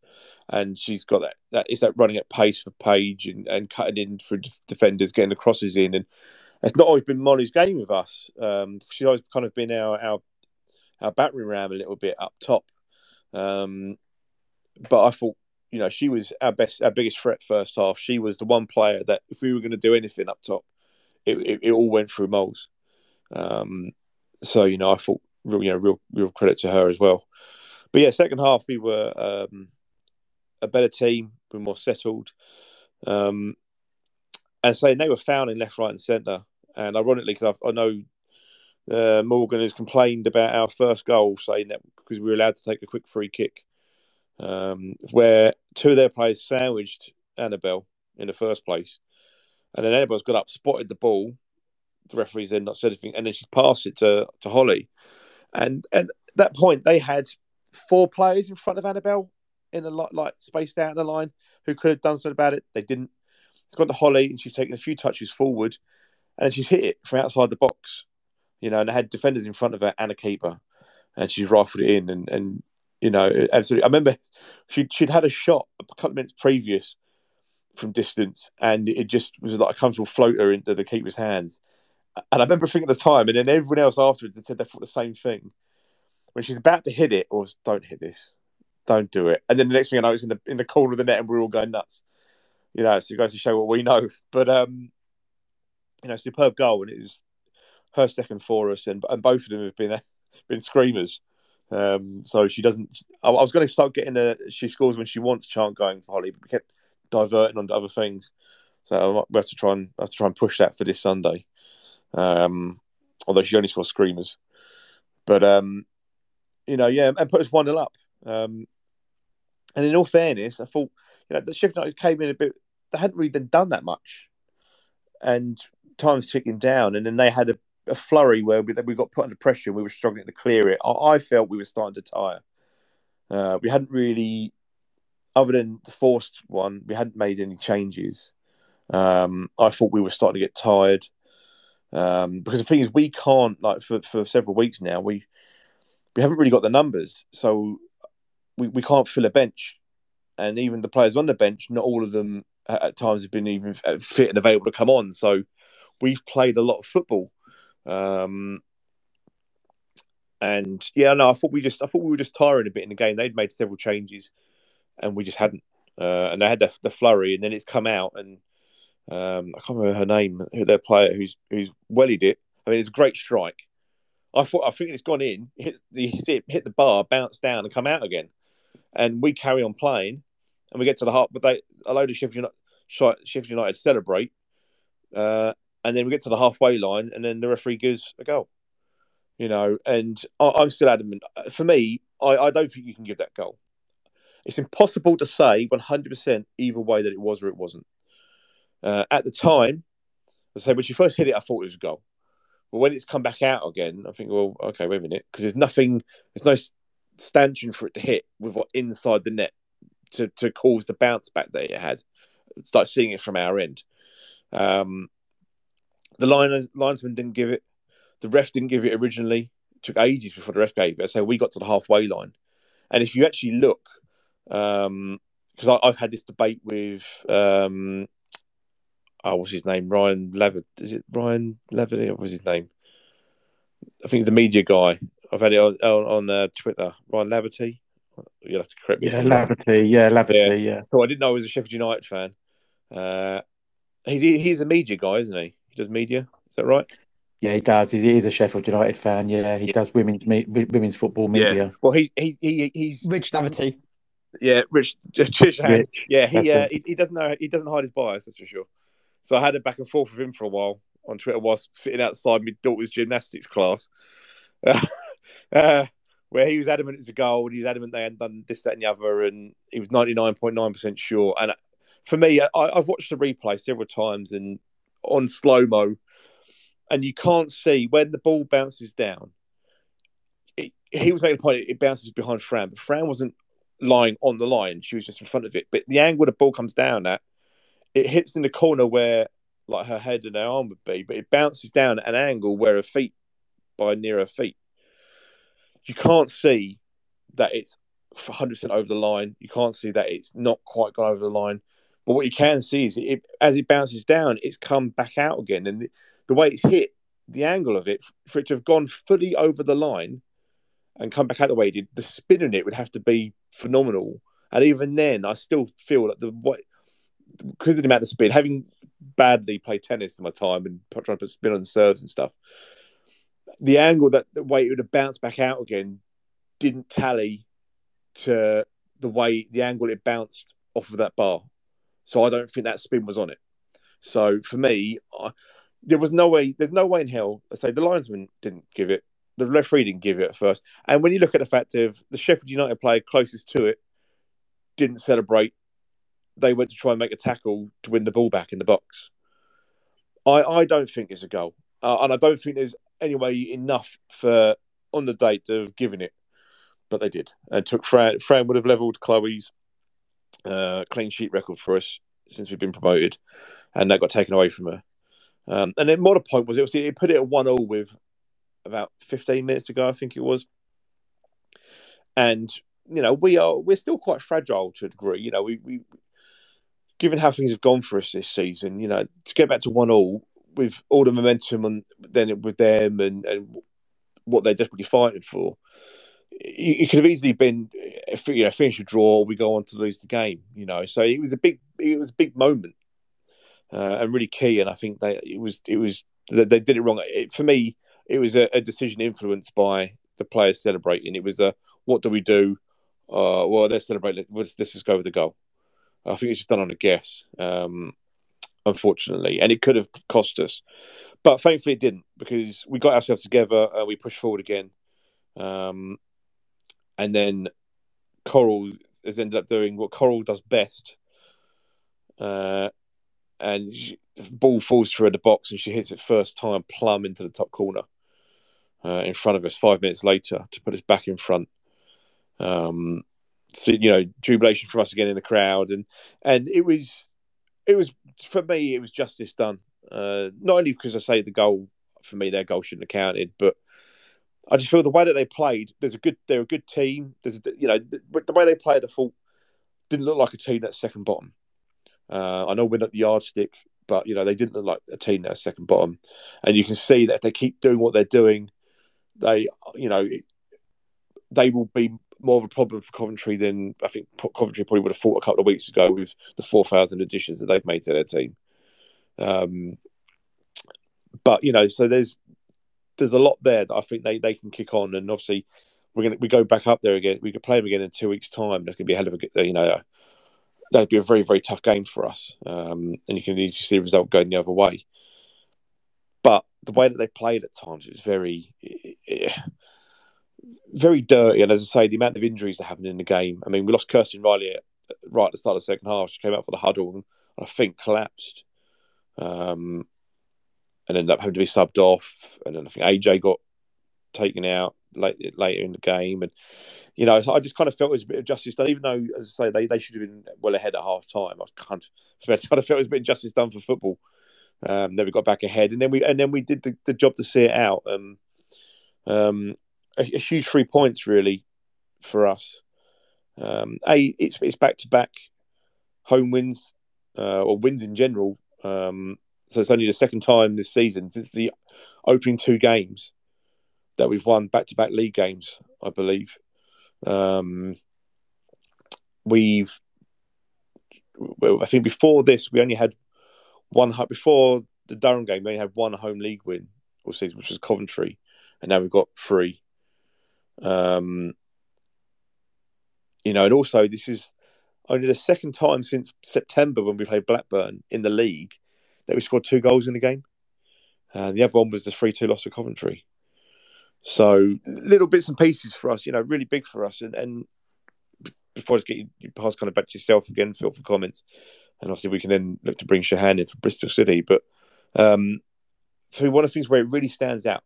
Speaker 1: And she's got that that is that running at pace for Paige and, and cutting in for defenders, getting the crosses in, and it's not always been Molly's game with us. Um, she's always kind of been our our our battering ram a little bit up top. Um, but I thought, you know, she was our best, our biggest threat first half. She was the one player that if we were going to do anything up top, it, it, it all went through Moles. Um, so you know, I thought, real, you know, real real credit to her as well. But yeah, second half we were um, a better team, we were more settled. Um, and saying they were fouling left, right, and centre. And ironically, because I know uh, Morgan has complained about our first goal, saying that because we were allowed to take a quick free kick, um, where two of their players sandwiched Annabel in the first place, and then Annabel's got up, spotted the ball. The referee's then not said anything, and then she's passed it to to Holly, and at that point they had four players in front of Annabel in a lot like spaced out in the line who could have done something about it. They didn't. It's gone to Holly, and she's taken a few touches forward, and she's hit it from outside the box you know, and had defenders in front of her and a keeper, and she's rifled it in, and and you know, absolutely. I remember she'd, she'd had a shot a couple of minutes previous from distance, and it just was like a comfortable floater into the keeper's hands. And I remember thinking at the time, and then everyone else afterwards had said they thought the same thing. When she's about to hit it, or don't hit this, don't do it. And then the next thing I know, it's in the in the corner of the net, and we're all going nuts. You know, so it goes to show what we know. But um, you know, superb goal, and it was her second for us, and and both of them have been been screamers. Um, so she doesn't. I, I was going to start getting a she scores when she wants chant going for Holly, but we kept diverting onto other things. So we have to try and have to try and push that for this Sunday. Um, although she only scores screamers, but um, you know, yeah, and put us one 0 up. Um, and in all fairness, I thought you know the Sheffield United came in a bit. They hadn't really done that much, and time's ticking down. And then they had a a flurry where we, we got put under pressure and we were struggling to clear it. I, I felt we were starting to tire. Uh, we hadn't really, other than the forced one, we hadn't made any changes. Um, I thought we were starting to get tired um, because the thing is, we can't like for, for several weeks now. We we haven't really got the numbers, so we, we can't fill a bench, and even the players on the bench, not all of them at times have been even fit and available to come on. So we've played a lot of football um, and yeah, no, I thought we just I thought we were just tiring a bit in the game. They'd made several changes, and we just hadn't. Uh, and they had the, the flurry, and then it's come out, and um, I can't remember her name, their player who's who's wellied it. I mean, it's a great strike. I thought I think it's gone in, hit the hit the bar, bounce down, and come out again. And we carry on playing, and we get to the heart. But they a load of Sheffield United, Sheffield United celebrate, uh, and then we get to the halfway line, and then the referee gives a goal. You know, and I, am still adamant. For me, I, I don't think you can give that goal. It's impossible to say 100% either way that it was or it wasn't. Uh, at the time, I say when she first hit it, I thought it was a goal. But when it's come back out again, I think, well, okay, wait a minute, because there's nothing, there's no stanchion for it to hit with what inside the net to, to cause the bounce back that it had. Start seeing it from our end. Um, the liners, linesman didn't give it. The ref didn't give it originally. It took ages before the ref gave it. So we got to the halfway line. And if you actually look, because um, I've had this debate with um, oh, what's his name? Ryan Levitt. Is it Ryan Levitt? What was his name? I think he's the media guy. I've had it on, on, on uh, Twitter. Ryan Laverty. You'll have to correct me.
Speaker 2: Yeah, Laverty. Yeah, Laverty. Yeah. yeah.
Speaker 1: Oh, I didn't know he was a Sheffield United fan. Uh, he's he's a media guy, isn't he? He does media. Is that right?
Speaker 2: Yeah, he does. He is a Sheffield United fan. Yeah, he yeah. does women's women's football media.
Speaker 1: Yeah. Well, he he, he he's
Speaker 3: Rich Laverty.
Speaker 1: Yeah, Rich, Rich, Rich Yeah, he, uh, he he doesn't know he doesn't hide his bias. That's for sure. So I had a back and forth with him for a while on Twitter whilst sitting outside my daughter's gymnastics class, uh, where he was adamant it's a goal and he was adamant they hadn't done this, that, and the other, and he was ninety nine point nine percent sure. And for me, I, have watched the replay several times and on slow mo, and you can't see when the ball bounces down. He was making a point; it bounces behind Fran, but Fran wasn't lying on the line; she was just in front of it. But the angle the ball comes down at it hits in the corner where like her head and her arm would be, but it bounces down at an angle where her feet by near her feet. You can't see that it's 100% over the line. You can't see that it's not quite gone over the line. But what you can see is it, as it bounces down, it's come back out again. And the, the way it's hit, the angle of it, for it to have gone fully over the line and come back out the way it did, the spin on it would have to be phenomenal. And even then, I still feel that the what because of the amount of spin, having badly played tennis in my time and trying to put spin on the serves and stuff, the angle that the way it would have bounced back out again didn't tally to the way the angle it bounced off of that bar. So I don't think that spin was on it. So for me, I, there was no way. There's no way in hell. I say the linesman didn't give it. The referee didn't give it at first. And when you look at the fact of the Sheffield United player closest to it didn't celebrate they went to try and make a tackle to win the ball back in the box. I, I don't think it's a goal. Uh, and I don't think there's anyway enough for on the date have given it. But they did. And took Fran, Fran would have levelled Chloe's uh, clean sheet record for us since we've been promoted. And that got taken away from her. Um, and then more the point was it was it put it at one all with about 15 minutes ago, I think it was. And you know, we are we're still quite fragile to a degree. You know, we we given how things have gone for us this season, you know, to get back to one all with all the momentum and then with them and, and what they're desperately fighting for, it, could have easily been, you know, finish a draw we go on to lose the game. You know, so it was a big, it was a big moment uh, and really key. And I think they, it was, it was they, they did it wrong. It, for me, it was a, a, decision influenced by the players celebrating. It was a, what do we do? Uh, well, let's celebrate. Let's, let's just go with the goal. I think it's just done on a guess, um, unfortunately, and it could have cost us, but thankfully it didn't because we got ourselves together and we pushed forward again, um, and then Coral has ended up doing what Coral does best, uh, and she, ball falls through the box and she hits it first time plumb into the top corner uh, in front of us. Five minutes later to put us back in front. Um, you know jubilation from us again in the crowd, and and it was it was for me it was justice done. Uh, not only because I say the goal for me their goal shouldn't have counted, but I just feel the way that they played. There's a good they're a good team. There's a, you know the, the way they played, I thought didn't look like a team that's second bottom. Uh, I know we're not the yardstick, but you know they didn't look like a team that's second bottom, and you can see that if they keep doing what they're doing, they you know they will be more of a problem for Coventry than I think Coventry probably would have thought a couple of weeks ago with the 4,000 additions that they've made to their team. Um, but you know, so there's there's a lot there that I think they, they can kick on, and obviously we're gonna we go back up there again. We could play them again in two weeks' time. That's gonna be a hell of a you know that'd be a very very tough game for us, um, and you can easily see the result going the other way. but the way that they played at times, it was very, very dirty. And as I say, the amount of injuries that happened in the game. I mean, we lost Kirsten Riley at, right at the start of the second half. She came out for the huddle and I think collapsed, um, and ended up having to be subbed off. And then I think AJ got taken out late, later in the game, and you know, I just kind of felt it was a bit of justice done, even though, as I say, they, they should have been well ahead at half time. I kind of, kind of felt it was a bit of justice done for football. Um, then we got back ahead, and then we and then we did the, the job to see it out. Um, um, a, a, huge three points really for us. Um, a it's it's back to back home wins uh, or wins in general. Um, so it's only the second time this season since the opening two games that we've won back to back league games, I believe. Um, we've, well, I think before this, we only had one before the Durham game. We only had one home league win all season, which was Coventry, and now we've got three. Um, you know, and also this is only the second time since September when we played Blackburn in the league that we scored two goals in the game. And the other one was the 3 2 loss to Coventry. So little bits and pieces for us, you know, really big for us. And, and before I just get you, you pass kind of back to yourself again, Phil, for comments. And obviously we can then look to bring Shahan in for Bristol City. But um, for one of the things where it really stands out,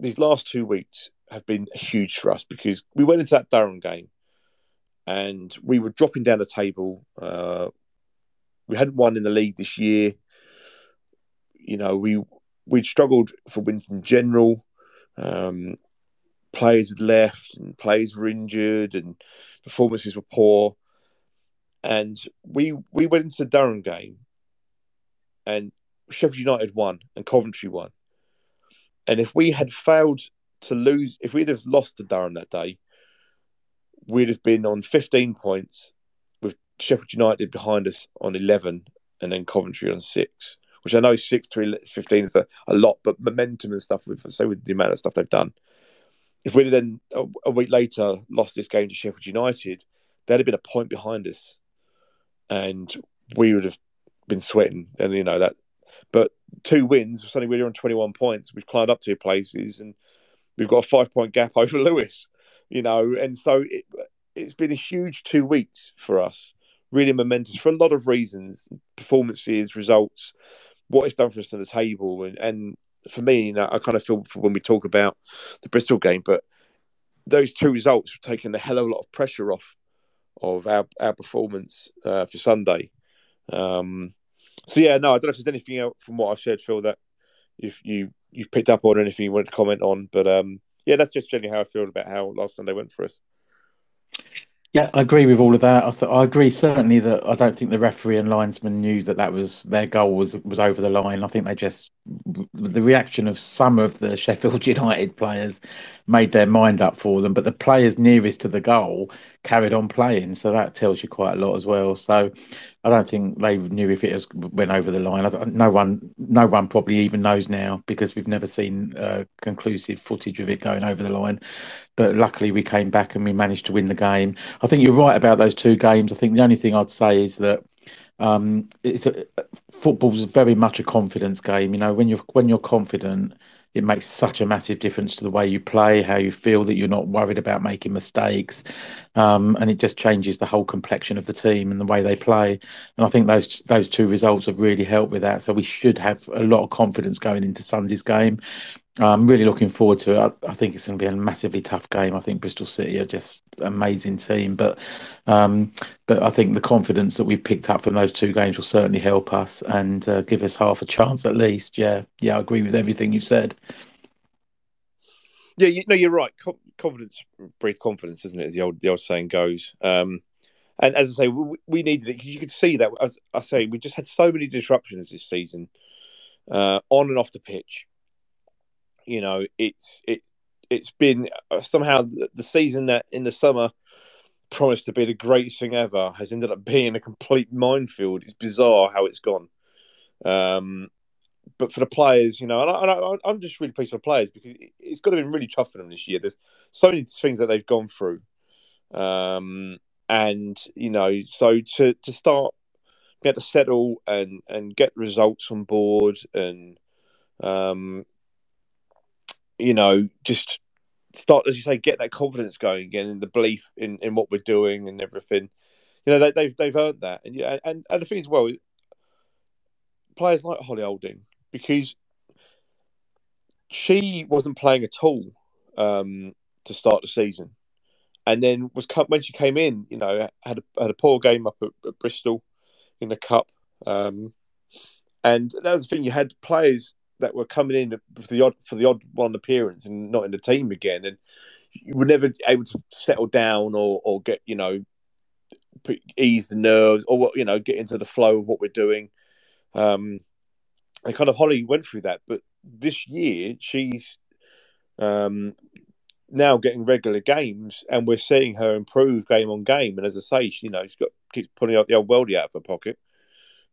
Speaker 1: these last two weeks have been huge for us because we went into that Durham game and we were dropping down the table. Uh, we hadn't won in the league this year. You know, we we'd struggled for wins in general. Um, players had left, and players were injured, and performances were poor. And we we went into the Durham game, and Sheffield United won, and Coventry won. And if we had failed to lose, if we'd have lost to Durham that day, we'd have been on 15 points with Sheffield United behind us on 11 and then Coventry on six, which I know six to 15 is a, a lot, but momentum and stuff, with say with the amount of stuff they've done. If we'd then a, a week later lost this game to Sheffield United, they'd have been a point behind us and we would have been sweating. And, you know, that, but two wins, suddenly we're on 21 points. We've climbed up two places and we've got a five point gap over Lewes, you know, and so it, it's been a huge two weeks for us, really momentous for a lot of reasons, performances, results, what it's done for us on the table, and, and for me, you know, I kind of feel when we talk about the Bristol game, but those two results have taken a hell of a lot of pressure off of our our performance uh, for Sunday. Um, so yeah, no, I don't know if there's anything else from what I've said, Phil, that if you you've picked up on anything you wanted to comment on, but um, yeah, that's just generally how I feel about how last Sunday went for us.
Speaker 2: Yeah, I agree with all of that. I, th- I agree certainly that I don't think the referee and linesman knew that that was their goal was was over the line. I think they just the reaction of some of the Sheffield United players made their mind up for them, but the players nearest to the goal carried on playing, so that tells you quite a lot as well. So I don't think they knew if it was, went over the line. no one, no one probably even knows now because we've never seen uh, conclusive footage of it going over the line. But luckily, we came back and we managed to win the game. I think you're right about those two games. I think the only thing I'd say is that um, it's a, football's very much a confidence game. You know, when you're when you're confident it makes such a massive difference to the way you play, how you feel that you're not worried about making mistakes, um, and it just changes the whole complexion of the team and the way they play. And I think those those two results have really helped with that. So we should have a lot of confidence going into Sunday's game. I'm really looking forward to it. I, I, think it's going to be a massively tough game. I think Bristol City are just an amazing team, but um, but I think the confidence that we've picked up from those two games will certainly help us and uh, give us half a chance at least. Yeah, yeah, I agree with everything you said.
Speaker 1: Yeah, you, no, you're right. confidence breeds confidence, isn't it? As the old the old saying goes. Um, and as I say, we, we needed it because you could see that. As I say, we just had so many disruptions this season, uh, on and off the pitch you know, it's it it's been uh, somehow the season that in the summer promised to be the greatest thing ever has ended up being a complete minefield. It's bizarre how it's gone. Um, but for the players, you know, and, I, am just really pleased for the players because it's got to be really tough for them this year. There's so many things that they've gone through, um, and you know, so to to start, get to settle and and get results on board and Um, you know, just start as you say, get that confidence going again, and the belief in, in what we're doing and everything. You know, they, they've they've earned that, and yeah, and and the thing as well, players like Holly Olding because she wasn't playing at all um, to start the season, and then was when she came in, you know, had a, had a poor game up at, at Bristol in the cup, um, and that was the thing. You had players that were coming in for the odd for the odd one appearance and not in the team again, and you were never able to settle down or or get you know ease the nerves or you know get into the flow of what we're doing. Um, and kind of Holly went through that, but this year she's um, now getting regular games, and we're seeing her improve game on game. And as I say, she, you know, she's got keeps pulling out the old worldie out of her pocket,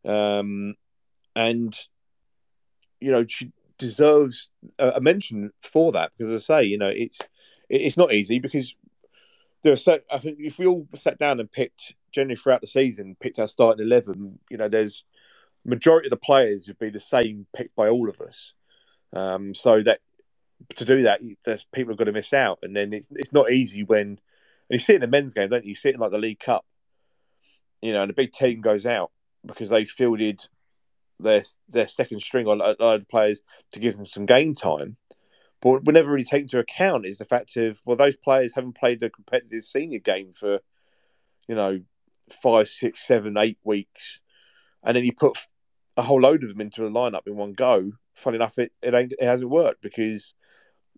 Speaker 1: um, and you know she deserves a, mention for that because, as I say, you know, it's it's not easy because there are so. I think if we all sat down and picked generally throughout the season, picked our starting eleven, you know, there's majority of the players would be the same picked by all of us. Um, so that to do that, there's people are going to miss out, and then it's it's not easy when you see it in the men's game, don't you? You see it in like the League Cup, you know, and a big team goes out because they fielded their their second string on other players to give them some game time. But what we never really take into account is the fact of well, those players haven't played a competitive senior game for you know five, six, seven, eight weeks, and then you put a whole load of them into a lineup in one go. Funny enough, it it, ain't, it hasn't worked because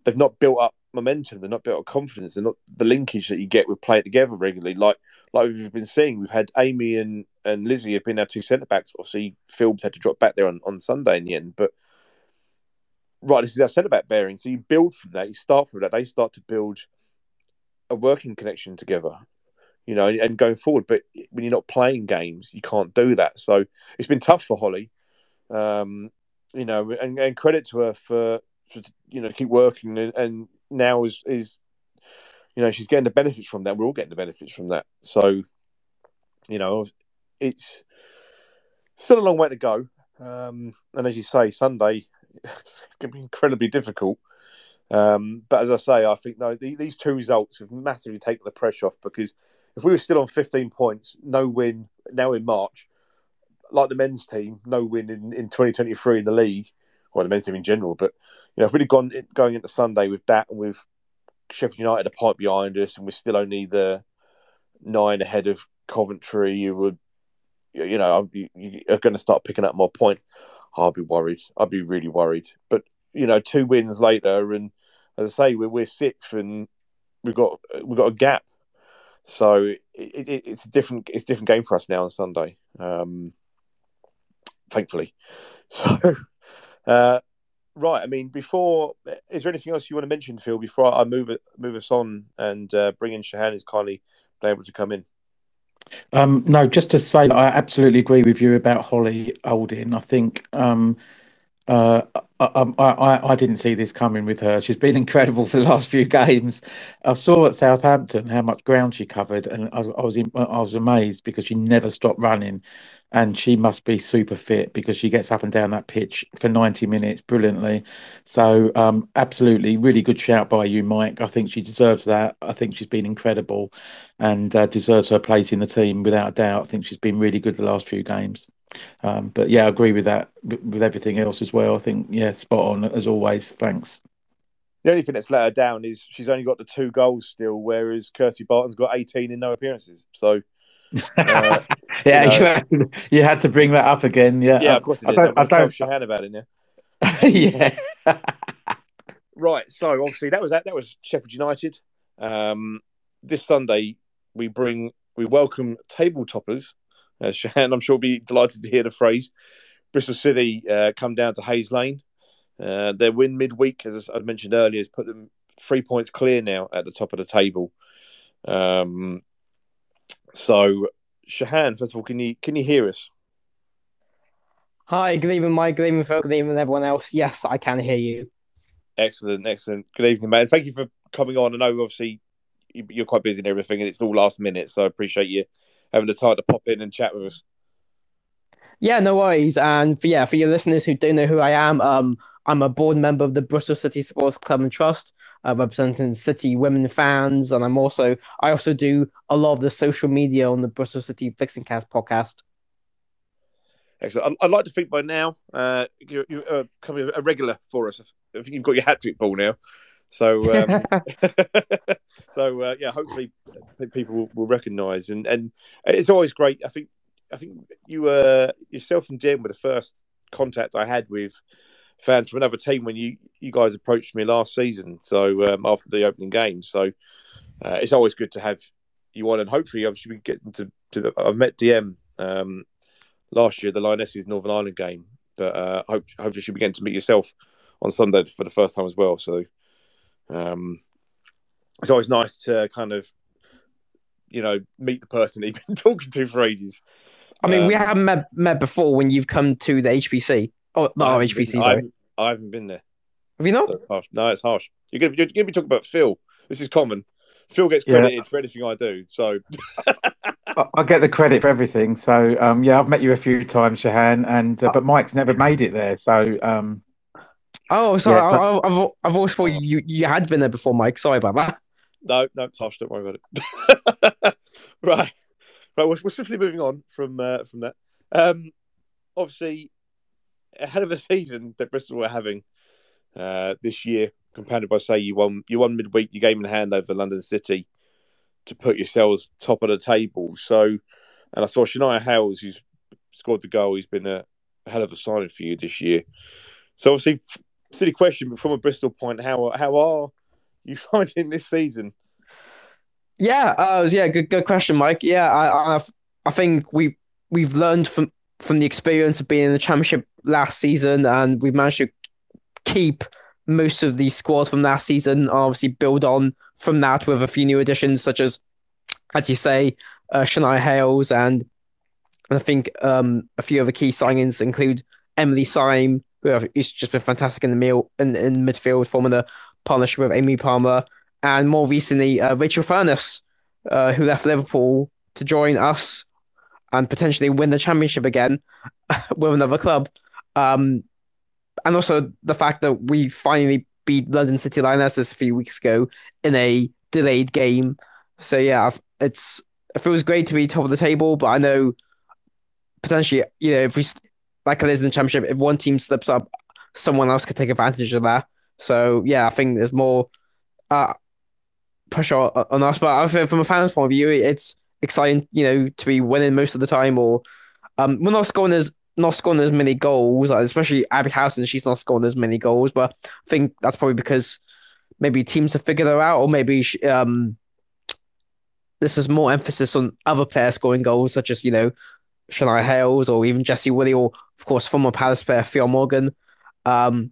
Speaker 1: they've not built up momentum. They're not built up confidence. They're not the linkage that you get with playing together regularly. Like like we've been seeing, we've had Amy and, and Lizzie have been our two centre backs. Obviously, Philbs had to drop back there on, on Sunday in the end, but right, this is our centre back bearing. So you build from that. You start from that. They start to build a working connection together. You know, and going forward, but when you're not playing games, you can't do that. So it's been tough for Holly. Um, you know, and, and credit to her for for you know keep working and, and now is is you know she's getting the benefits from that. We're all getting the benefits from that. So you know it's still a long way to go. Um, and as you say, Sunday can be incredibly difficult. Um, but as I say, I think no, the, these two results have massively taken the pressure off because if we were still on 15 points, no win now in March, like the men's team, no win in, in 2023 in the league, or the men's team in general. But you know, if we'd have gone going into Sunday with that and with Sheffield United a point behind us, and we're still only the nine ahead of Coventry, you would, you know, you, are going to start picking up more points. I'll be worried. I'd be really worried. But you know, two wins later, and as I say, we're we're sixth, and we've got we've got a gap. So it, it, it's a different it's a different game for us now on Sunday. Um, thankfully. So uh, right. I mean, before is there anything else you want to mention, Phil? Before I move move us on and uh, bring in Shahan, is kindly able to come in.
Speaker 2: Um, no, just to say that I absolutely agree with you about Holly Olding. I think um, uh, I, I, I, didn't see this coming with her. She's been incredible for the last few games. I saw at Southampton how much ground she covered, and I, I was I was amazed because she never stopped running and she must be super fit because she gets up and down that pitch for 90 minutes brilliantly. So, um, absolutely, really good shout by you, Mike. I think she deserves that. I think she's been incredible and uh, deserves her place in the team without a doubt. I think she's been really good the last few games. Um, but yeah, I agree with that, with everything else as well. I think, yeah, spot on as always. Thanks.
Speaker 1: The only thing that's let her down is she's only got the two goals still, whereas Kirsty Barton's got 18 in no appearances. So,
Speaker 2: uh, yeah, you, know, you, had to, you, had to, bring that up again. Yeah,
Speaker 1: yeah, of course. I, I don't. I don't. Shahan about it
Speaker 2: now. yeah.
Speaker 1: right. So obviously that was that. That was Sheffield United. Um, this Sunday we bring we welcome table toppers. Uh, Shahan, I'm sure, will be delighted to hear the phrase. Bristol City uh, come down to Hayes Lane. Uh, their win midweek, as I mentioned earlier, has put them three points clear now at the top of the table. Um, so, Shahan, first of all, can you can you hear us?
Speaker 3: Hi, good evening, Mike. Good evening, Phil. Good evening, everyone else. Yes, I can hear you.
Speaker 1: Excellent, excellent. Good evening, man. Thank you for coming on. I know, obviously, you're quite busy and everything, and it's all last minute, so I appreciate you having the time to pop in and chat with us.
Speaker 3: Yeah, no worries. And for yeah, for your listeners who don't know who I am, um, I'm a board member of the Bristol City Sports Club and Trust, uh, representing City women fans, and I'm also I also do a lot of the social media on the Bristol City Vixencast podcast.
Speaker 1: Excellent. I'd like to think by now uh, you're, you're uh, coming a regular for us. I think you've got your hat trick ball now. So, um, so uh, yeah, hopefully people will, will recognise, and and it's always great. I think I think you uh, yourself and Jen were the first contact I had with fans from another team when you you guys approached me last season. So um, after the opening game, so uh, it's always good to have you on, and hopefully, obviously, we get into. To, I've met DM um, last year, the Lionesses Northern Ireland game, but uh, hope hopefully she'll be getting to meet yourself on Sunday for the first time as well. So um, it's always nice to kind of, you know, meet the person you've been talking to for ages.
Speaker 3: I mean, um, we haven't met, met before when you've come to the HBC. Oh, not HBC,
Speaker 1: been,
Speaker 3: sorry.
Speaker 1: I haven't, I haven't, been there.
Speaker 3: Have you not?
Speaker 1: So it's harsh. No, it's harsh. You're going to be talking about Phil. This is common. Phil gets credited yeah. for anything I do. So
Speaker 2: I get the credit for everything. So um, yeah, I've met you a few times, Shahan, and uh, but Mike's never made it there. So um,
Speaker 3: Oh, sorry. Yeah, but... I, have I've always thought you you had been there before, Mike. Sorry about that.
Speaker 1: No, no, Tosh, don't worry about it. right, right. We're, we're swiftly moving on from uh, from that. Um, obviously, ahead of a season that Bristol were having uh, this year, compounded by say you won you won midweek, you game in hand over London City to put yourselves top of the table. So, and I saw Shania Hayles, who's scored the goal. He's been a hell of a signing for you this year. So obviously, silly question, but from a Bristol point, how how are you finding this season?
Speaker 3: Yeah, uh, yeah, good good question, Mike. Yeah, I I, I think we we've learned from from the experience of being in the championship last season, and we've managed to keep most of the squad from last season. Obviously, build on from that with a few new additions, such as, as you say, uh, Shania Hayles, and, I think um, a few other key signings include Emily Syme, who's just been fantastic in the meal in, in midfield, forming a partnership with Aimee Palmer, and more recently uh, Rachel Furness, uh, who left Liverpool to join us and potentially win the championship again with another club. Um, and also the fact that we finally beat London City Lionesses a few weeks ago in a delayed game. So yeah, it's it feels great to be top of the table, but I know potentially, you know, if we like it is in the championship, if one team slips up, someone else could take advantage of that. So yeah, I think there's more uh, pressure on us. But I think from a fan's point of view, it's exciting, you know, to be winning most of the time, or um, we're not scoring as not scoring as many goals, especially Abi Harrison. She's not scoring as many goals, but I think that's probably because maybe teams have figured her out, or maybe she, um, this is more emphasis on other players scoring goals, such as you know Shania Hayles or even Jesse Willie, or of course former Palace player Ffion Morgan. Um,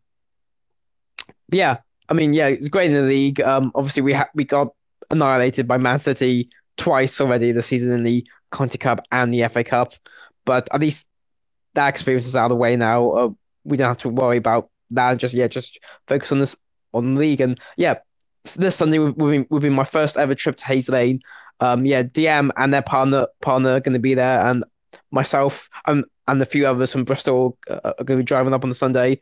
Speaker 3: yeah, I mean, yeah, it's great in the league. Um, obviously we ha- we got annihilated by Man City twice already this season in the Conti Cup and the FA Cup, but at least that experience is out of the way now. Uh, we don't have to worry about that. Just yeah, just focus on this on the league and yeah. This Sunday will be, will be my first ever trip to Hayes Lane. Um, yeah, DM and their partner partner are going to be there, and myself and and a few others from Bristol uh, are going to be driving up on the Sunday.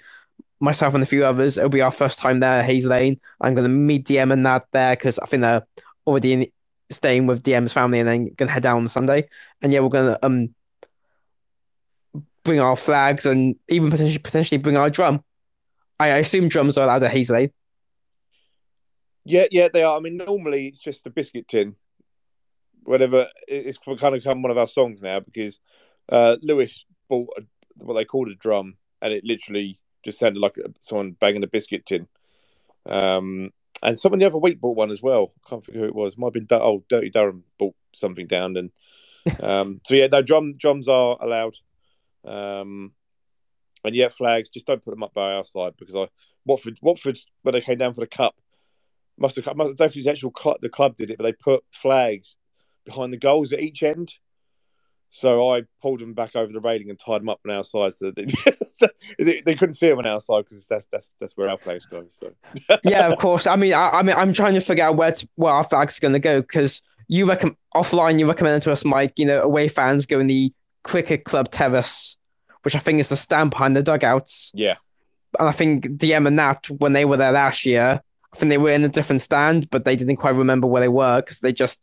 Speaker 3: Myself and a few others, it'll be our first time there, Hayes Lane. I'm going to meet DM and Nat there because I think they're already in, staying with DM's family and then going to head down on Sunday. And yeah, we're going to um bring our flags and even potentially potentially bring our drum. I, assume drums are allowed at Lane.
Speaker 1: Yeah, yeah, they are. I mean, normally it's just a biscuit tin whatever. It's kind of become one of our songs now because uh, Lewes bought a, what they called a drum, and it literally just sounded like someone banging a biscuit tin. Um, and someone the other week bought one as well. Can't figure who it was. Might have been oh, Dirty Durham bought something down, and um, so yeah, no drum drums are allowed. Um, and yeah, flags just don't put them up by our side because I Watford Watford when they came down for the cup must have I don't know if it's actual club, the club did it, but they put flags behind the goals at each end. So I pulled them back over the railing and tied them up on our side so they, they couldn't see them on our side because that's that's that's where our flags go. So
Speaker 3: yeah, of course. I mean, I, I mean, I'm trying to figure out where to, where our flags are going to go because you reckon offline you recommended to us, Mike. You know, away fans go in the cricket club terrace, which I think is the stand behind the dugouts.
Speaker 1: Yeah.
Speaker 3: and I think DM and Nat when they were there last year, I think they were in a different stand, but they didn't quite remember where they were because they just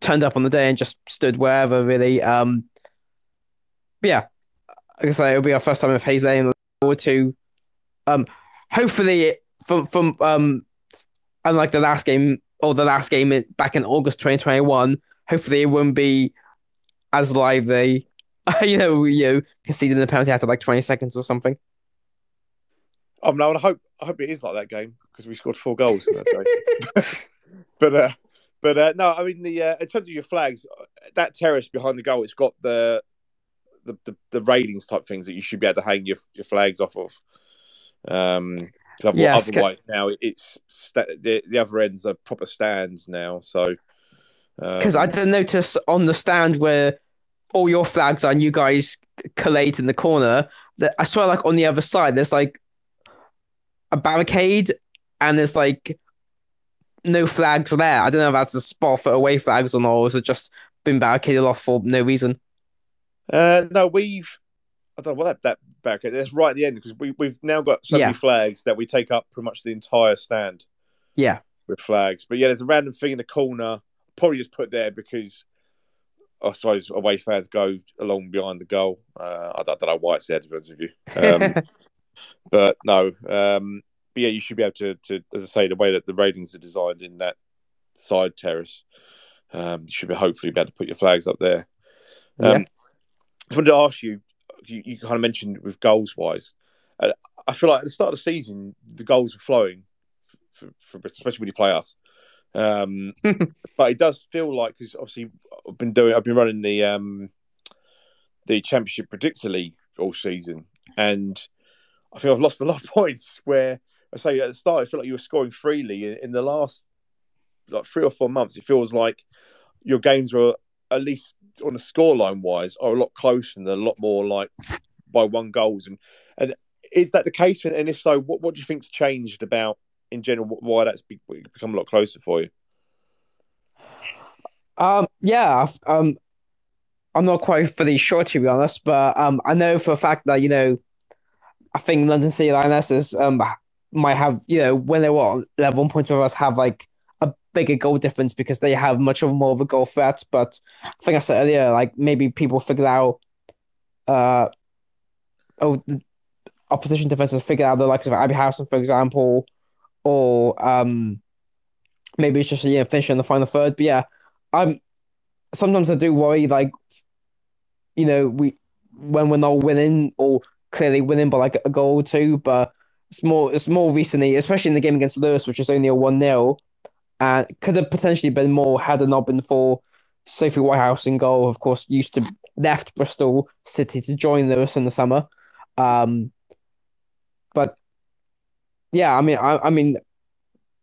Speaker 3: turned up on the day and just stood wherever really. Um, yeah, like I say, it'll be our first time with Hayes Lane. Look forward to, um, hopefully from from um, unlike the last game or the last game back in August 2021, hopefully it won't be as lively. you know, you know, conceding the penalty after like 20 seconds or something.
Speaker 1: Oh no, I hope I hope it is like that game because we scored four goals in that day. but uh, but uh, no, I mean the uh, in terms of your flags, that terrace behind the goal, it's got the the, the, the railings type things that you should be able to hang your, your flags off of. Um, because yes, otherwise now it's st- the the other end's a proper stand now. So
Speaker 3: because um... I didn't notice on the stand where all your flags are and you guys collate in the corner, that I swear like on the other side there's like a barricade and there's like no flags there. I don't know if that's a spot for away flags or not, or is it just been barricaded off for no reason?
Speaker 1: Uh, no, we've I don't know what that that barricade. That's right at the end because we we've now got so yeah. many flags that we take up pretty much the entire stand.
Speaker 3: Yeah,
Speaker 1: with flags. But yeah, there's a random thing in the corner. Probably just put there because I suppose away fans go along behind the goal. Uh, I, don't, I, don't, know why it's there to be honest with you. Um, but no, um, but yeah, you should be able to, to, as I say, the way that the ratings are designed in that side terrace, um, you should be hopefully be able to put your flags up there. Um, yeah. I wanted to ask you, you, you kind of mentioned with goals wise, uh, I feel like at the start of the season the goals were flowing, for, for especially when you play us. Um, but it does feel like because obviously I've been doing, I've been running the um, the championship predictor league all season, and I think I've lost a lot of points. Where I say at the start, I feel like you were scoring freely. In, in the last like three or four months, it feels like your games were at least on the scoreline wise are a lot closer and a lot more like by one goals. And and is that the case? And if so, what what do you think's changed about in general? Why that's become a lot closer for you?
Speaker 3: Um. Yeah. Um. I'm not quite fully sure to be honest, but um, I know for a fact that you know, I think London City Lionesses um might have you know when they were level one point of us have like a bigger goal difference because they have much of more of a goal threat. But I think I said earlier, like maybe people figured out, uh, oh, opposition defenses figured out the likes of Abi Harrison, for example, or um, maybe it's just yeah, finish in the final third. But yeah, I'm sometimes I do worry, like you know, we when we're not winning or clearly winning by like a goal or two, but it's more it's more recently, especially in the game against Lewes, which is only a one 0 and could have potentially been more had it not been for Sophie Whitehouse in goal. Of course, used to left Bristol City to join Lewes in the summer. Um, yeah, I mean, I, I mean,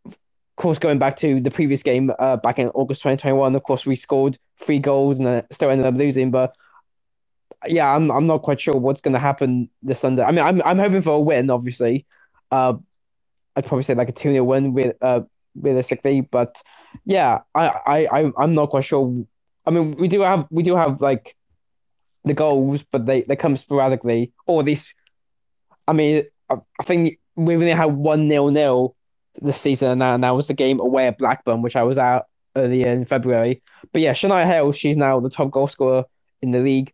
Speaker 3: of course, going back to the previous game uh, back in August 2021, of course, we scored three goals and still ended up losing. But yeah, I'm I'm not quite sure what's going to happen this Sunday. I mean, I'm I'm hoping for a win, obviously. Uh, I'd probably say like a 2 0 win with uh realistically. But yeah, I, I, I'm not quite sure. I mean, we do have we do have like the goals, but they, they come sporadically. Or these, I mean, I, I think we only had one nil nil this season, and that was the game away at Blackburn, which I was at earlier in February. But yeah, Shania Hale, she's now the top goal scorer in the league.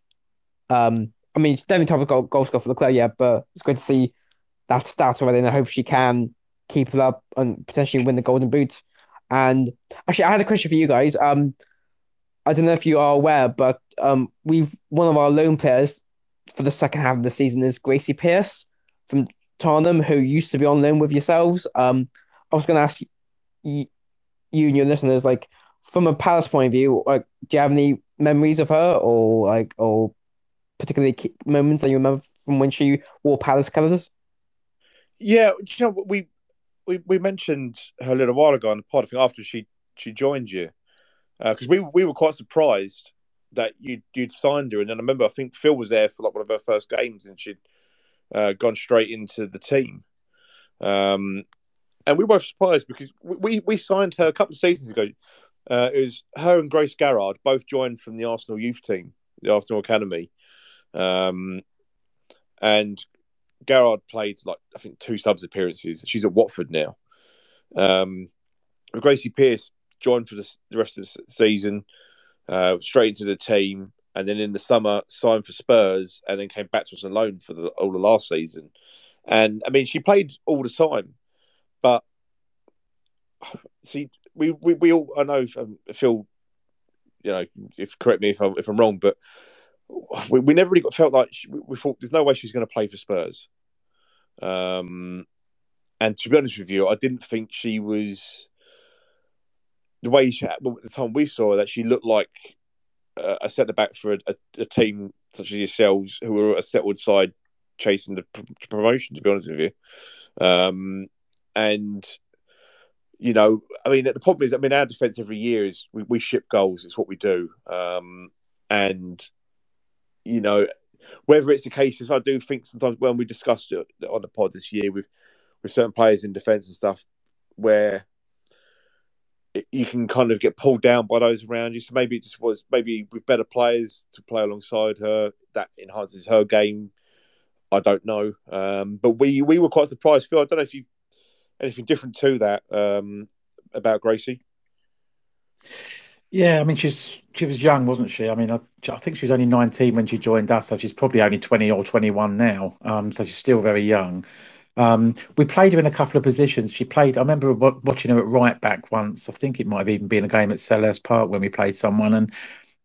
Speaker 3: Um, I mean, she's definitely top goal, goal scorer for the club, yeah, but it's great to see that start already, and I hope she can keep it up and potentially win the Golden Boot. And actually, I had a question for you guys. Um, I don't know if you are aware, but um, we've one of our loan players for the second half of the season is Gracie Pierce from Tottenham, who used to be on loan with yourselves. Um, I was going to ask you, you and your listeners, like from a Palace point of view, like, do you have any memories of her, or like, or particularly moments that you remember from when she wore Palace colours?
Speaker 1: Yeah, you know, we we, we mentioned her a little while ago on the pod. I think after she she joined you, because uh, we we were quite surprised that you you'd signed her. And then I remember I think Phil was there for like one of her first games, and she'd uh, gone straight into the team. Um, and we were surprised because we we signed her a couple of seasons ago. Uh, it was her and Grace Garrard both joined from the Arsenal youth team, the Arsenal academy. Um, and Garrard played like I think two subs appearances. She's at Watford now. Um, Gracie Pearce joined for the, the rest of the season, uh, straight into the team, and then in the summer signed for Spurs, and then came back to us on loan for the, all the last season. And I mean, she played all the time, but see, we we, we all I know um, Phil, you know, if correct me if I'm if I'm wrong, but we, we never really got felt like she, we thought there's no way she's going to play for Spurs. Um, and to be honest with you, I didn't think she was the way she well, at the time we saw her that she looked like a, a centre back for a, a, team such as yourselves who are a settled side chasing the promotion. To be honest with you, um, and you know, I mean, the problem is, I mean, our defense every year is we, we ship goals. It's what we do, um, and you know, whether it's the case, I do think sometimes when we discussed it on the pod this year with with certain players in defence and stuff, where you can kind of get pulled down by those around you. So maybe it just was maybe with better players to play alongside her that enhances her game. I don't know, um, but we we were quite surprised. Phil, I don't know if you anything different to that um, about Gracie.
Speaker 2: Yeah, I mean, she's she was young, wasn't she? I mean, I, I think she was only 19 when she joined us, so she's probably only 20 or 21 now. Um, so she's still very young. Um, we played her in a couple of positions. She played. I remember watching her at right back once. I think it might have even been a game at Selhurst Park when we played someone, and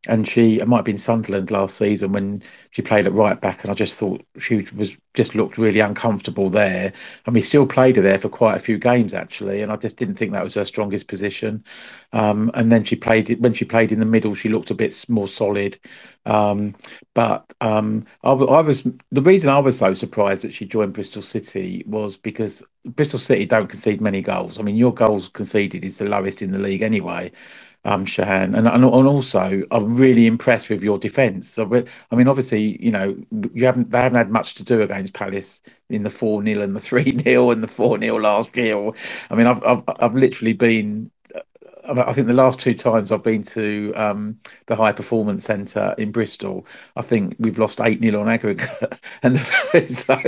Speaker 2: and she it might have been Sunderland last season when she played at right back, and I just thought she was just looked really uncomfortable there. And we still played her there for quite a few games actually, and I just didn't think that was her strongest position. Um, and then she played when she played in the middle, she looked a bit more solid. Um, but um, I, I, was the reason I was so surprised that she joined Bristol City was because Bristol City don't concede many goals. I mean, your goals conceded is the lowest in the league anyway um, Shahan, and, and and also I'm really impressed with your defence. So, I mean, obviously, you know, you haven't they haven't had much to do against Palace in the four 0 and the three 0 and the four 0 last year. I mean, I've I've, I've literally been I think the last two times I've been to um, the High Performance Centre in Bristol, I think we've lost 8 0 on aggregate. and so,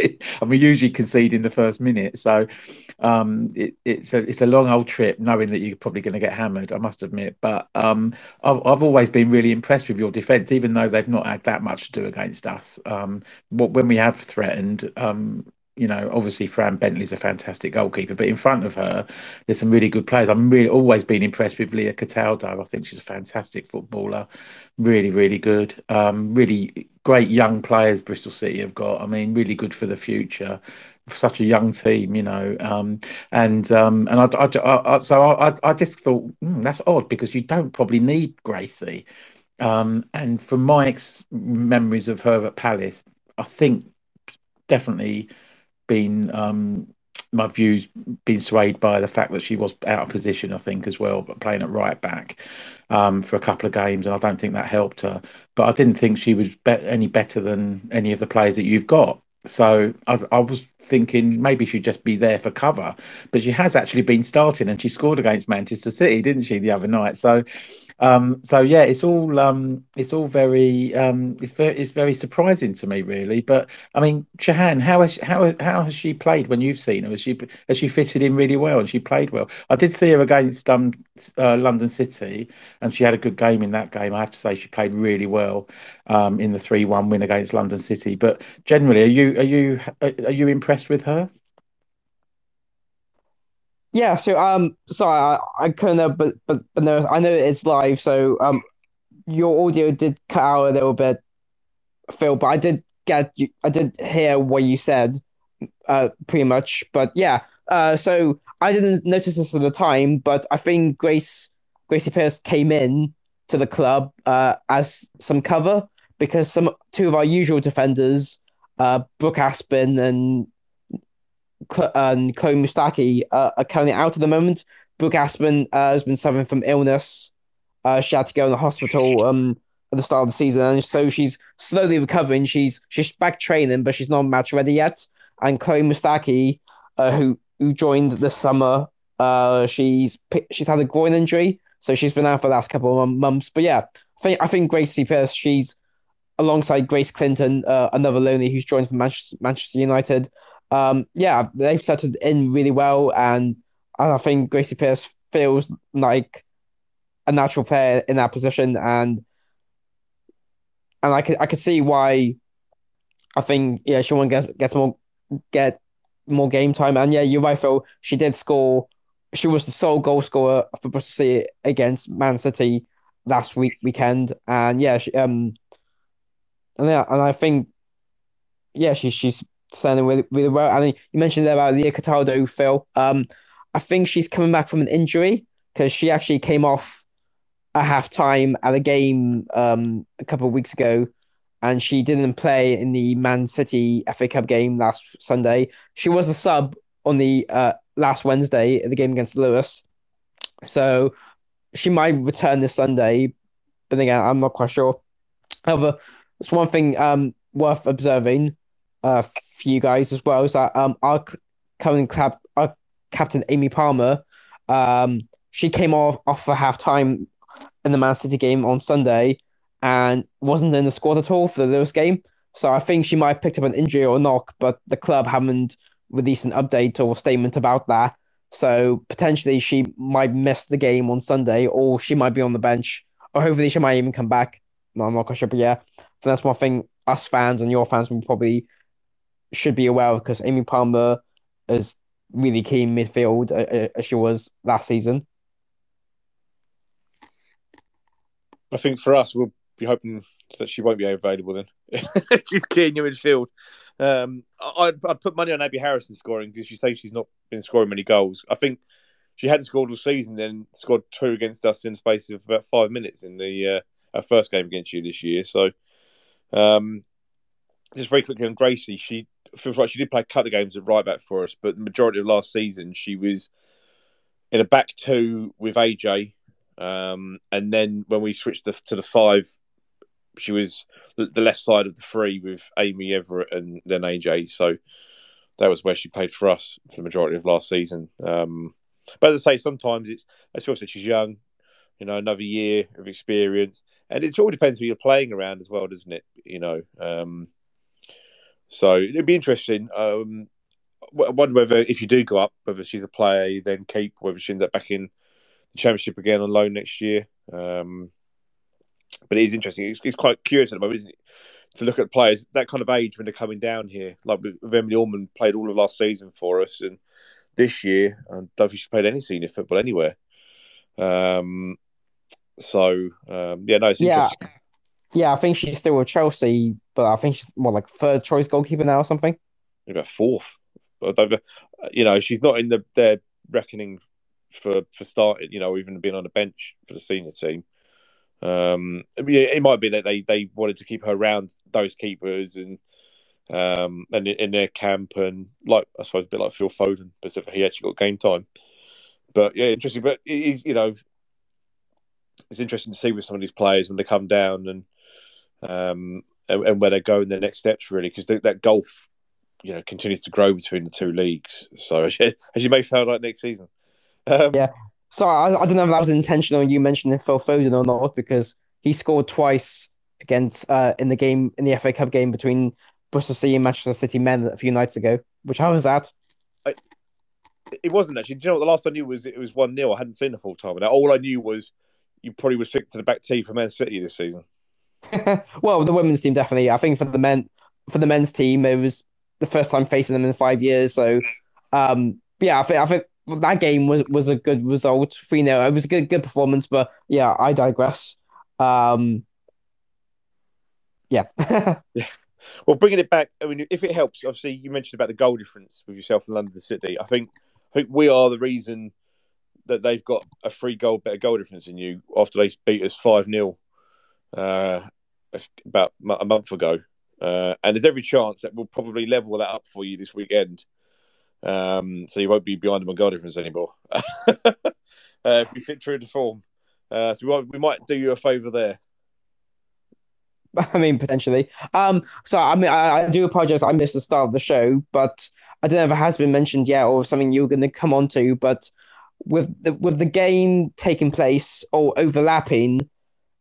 Speaker 2: we usually concede in the first minute. So um, it, it's, a, it's a long old trip, knowing that you're probably going to get hammered, I must admit. But um, I've, I've always been really impressed with your defence, even though they've not had that much to do against us. Um, when we have threatened, um, you know, obviously Fran Bentley's a fantastic goalkeeper, but in front of her, there's some really good players. I'm really always been impressed with Leah Cataldo. I think she's a fantastic footballer, really, really good. Um, really great young players Bristol City have got. I mean, really good for the future. Such a young team, you know, um, and um, and I, I, I so I, I just thought mm, that's odd because you don't probably need Gracie. Um, and from my ex- memories of her at Palace, I think definitely been um, my views been swayed by the fact that she was out of position, I think, as well, but playing at right back um, for a couple of games, and I don't think that helped her. But I didn't think she was be- any better than any of the players that you've got. So I, I was thinking maybe she'd just be there for cover, but she has actually been starting, and she scored against Manchester City, didn't she, the other night? So um, so yeah, it's all um, it's all very um, it's very it's very surprising to me, really. But I mean, Shahan, how has how how has she played when you've seen her? Has she has she fitted in really well and she played well? I did see her against um, uh, London City, and she had a good game in that game. I have to say, she played really well um, in the three one win against London City. But generally, are you are you are you impressed with her?
Speaker 3: Yeah, so um, sorry, I, I couldn't but but but no, I know it's live. So um, your audio did cut out a little bit, Phil, but I did get you. I did hear what you said, uh, pretty much. But yeah, uh, so I didn't notice this at the time, but I think Grace Gracie Pearce came in to the club uh as some cover because some two of our usual defenders, uh, Brooke Aspin and and Chloe Mustaki uh, are currently out at the moment. Brooke Aspin uh, has been suffering from illness. Uh, she had to go in the hospital um, at the start of the season, and so she's slowly recovering. She's she's back training, but she's not match ready yet. And Chloe Mustaki, uh, who who joined this summer, uh, she's she's had a groin injury, so she's been out for the last couple of months. But yeah, I think I think Gracie Pearce, she's alongside Grace Clinton, uh, another lonely who's joined from Manchester, Manchester United. Um, yeah, they've settled in really well, and and I think Gracie Pearce feels like a natural player in that position, and and I could I could see why. I think yeah, she want gets gets more get more game time, and yeah, you're right, Phil. She did score. She was the sole goal scorer for Bristol City against Man City last week weekend, and yeah, she, um, and yeah, and I think yeah, she's she's standing really, really well. And you mentioned about Leah Cataldo, Phil. Um, I think she's coming back from an injury because she actually came off a half time at a game um, a couple of weeks ago, and she didn't play in the Man City FA Cup game last Sunday. She was a sub on the uh, last Wednesday at the game against Lewes, so she might return this Sunday. But again, I'm not quite sure. However, it's one thing um, worth observing uh, for you guys as well is that um, our current club, our captain Aimee Palmer, um, she came off off for half time in the Man City game on Sunday and wasn't in the squad at all for the Lewes game. So I think she might have picked up an injury or knock, but the club haven't released an update or statement about that. So potentially she might miss the game on Sunday, or she might be on the bench, or hopefully she might even come back. No, I'm not quite sure, but yeah, So that's one thing us fans and your fans will probably should be aware of because Aimee Palmer is really keen midfield uh, uh, as she was last season.
Speaker 1: I think for us, we'll be hoping that she won't be available then. she's key in your midfield. Um, I'd, I'd put money on Abi Harrison scoring because you say she's not been scoring many goals. I think she hadn't scored all season, then scored two against us in the space of about five minutes in the uh, first game against you this year. So, um, just very quickly on Gracie, she feels like she did play a couple of games at right back for us, but the majority of last season she was in a back two with AJ, um, and then when we switched the, to the five, she was the left side of the three with Amy Everett and then AJ. So that was where she played for us for the majority of last season. Um, but as I say, sometimes it's as Phil said, she's young, you know, another year of experience, and it all depends who you're playing around as well, doesn't it? You know, um, so it'd be interesting. Um, I wonder whether if you do go up, whether she's a player you then keep, whether she ends up back in the championship again on loan next year. Um, but it is interesting. It's, it's, quite curious at the moment, isn't it? To look at players that kind of age when they're coming down here. Like Emily Orman played all of last season for us, and this year I don't think she's played any senior football anywhere. Um, so um, yeah, no, it's yeah. interesting.
Speaker 3: Yeah, I think she's still with Chelsea, but I think she's more like third choice goalkeeper now or something.
Speaker 1: Maybe fourth. You know, she's not in the their reckoning for for starting. You know, even being on the bench for the senior team. Um, it might be that they they wanted to keep her around those keepers and um and in their camp and like I suppose a bit like Phil Foden, but he actually got game time. But yeah, interesting. But it is you know it's interesting to see with some of these players when they come down and um, and, and, where they go in their next steps, really, because that gulf, you know, continues to grow between the two leagues. So as you, as you may find out next season.
Speaker 3: Um, yeah. So I, I, don't know if that was intentional. You mentioning Phil Foden or not, because he scored twice against uh, in the game in the FA Cup game between Bristol City and Manchester City men a few nights ago. Which how was that?
Speaker 1: I, it wasn't actually. Do you know what the last I knew was it was one 0 I hadn't seen the full time, and all I knew was you probably would stick to the back tee for Man City this season.
Speaker 3: well, the women's team definitely. I think for the men, for the men's team, it was the first time facing them in five years. So, um, yeah, I think I think that game was was a good result. Three 0 It was a good good performance, but yeah, I digress. Um, yeah.
Speaker 1: yeah. Well, bringing it back, I mean, if it helps, obviously you mentioned about the goal difference with yourself in London City. I think, I think we are the reason that they've got a free goal better goal difference than you after they beat us five 0 uh, about a month ago, uh, and there's every chance that we'll probably level that up for you this weekend. Um, so you won't be behind the goal difference anymore uh, if you sit true to form. Uh, so we might, we might do you a favour there.
Speaker 3: I mean, potentially. Um, so I mean, I, I, do apologize. I missed the start of the show, but I don't know if it has been mentioned yet or something you're going to come on to. But with the with the game taking place or overlapping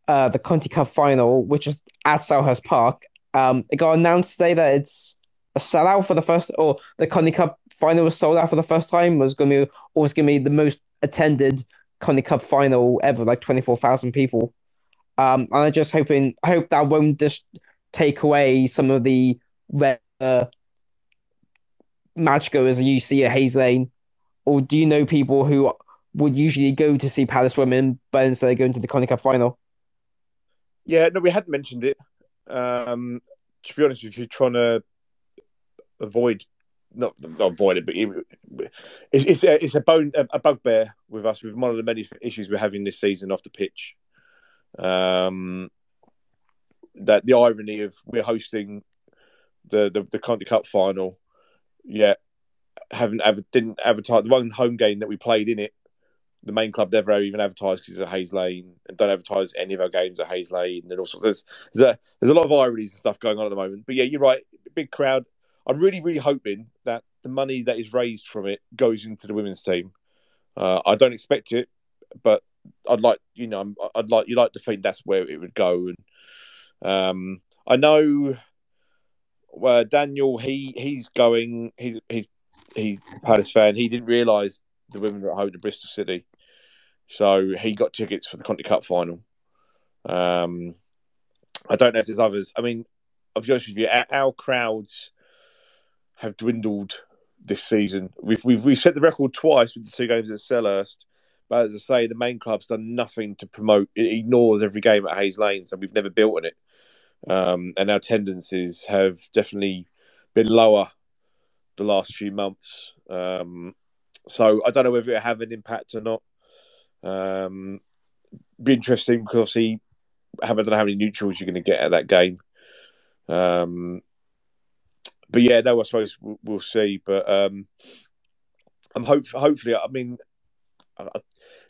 Speaker 3: uh, the Conti Cup final, which is at Selhurst Park. Um, it got announced today that it's a sellout for the first, or the Conti Cup final was sold out for the first time. Was going to be, or was going to be the most attended Conti Cup final ever, like twenty four thousand people. Um, and I'm just hoping, I hope that won't just take away some of the red uh, match goers you see at Hayes Lane, or do you know people who would usually go to see Palace women, but instead of going to the Conti Cup final?
Speaker 1: Yeah, no, we had mentioned it. Um, to be honest with you, trying to avoid not, not avoid it, but it, it's a, it's a bone a bugbear with us with one of the many issues we're having this season off the pitch. Um, that the irony of we're hosting the the, the Conti Cup final, yet haven't ever didn't advertise the one home game that we played in it. The main club never even advertised because it's at Hayes Lane and don't advertise any of our games at Hayes Lane and all sorts. There's there's a there's a lot of ironies and stuff going on at the moment. But yeah, you're right. Big crowd. I'm really really hoping that the money that is raised from it goes into the women's team. Uh, I don't expect it, but I'd like you know I'd like you like to think that's where it would go. And um, I know well, Daniel he he's going he's he's he Palace fan. He didn't realise the women were at home to Bristol City, so he got tickets for the Conti Cup final. Um, I don't know if there's others. I mean, I'll be honest with you, our, crowds have dwindled this season. We've we've we've set the record twice with the two games at Selhurst, but as I say, the main club's done nothing to promote. It ignores every game at Hayes Lane, so we've never built on it. Um, and our tendencies have definitely been lower the last few months. Um, so I don't know whether it have an impact or not. Um, be interesting because obviously I don't know how many neutrals you're going to get at that game. Um, but yeah, no, I suppose we'll, we'll see. But um, I'm hope hopefully. I mean,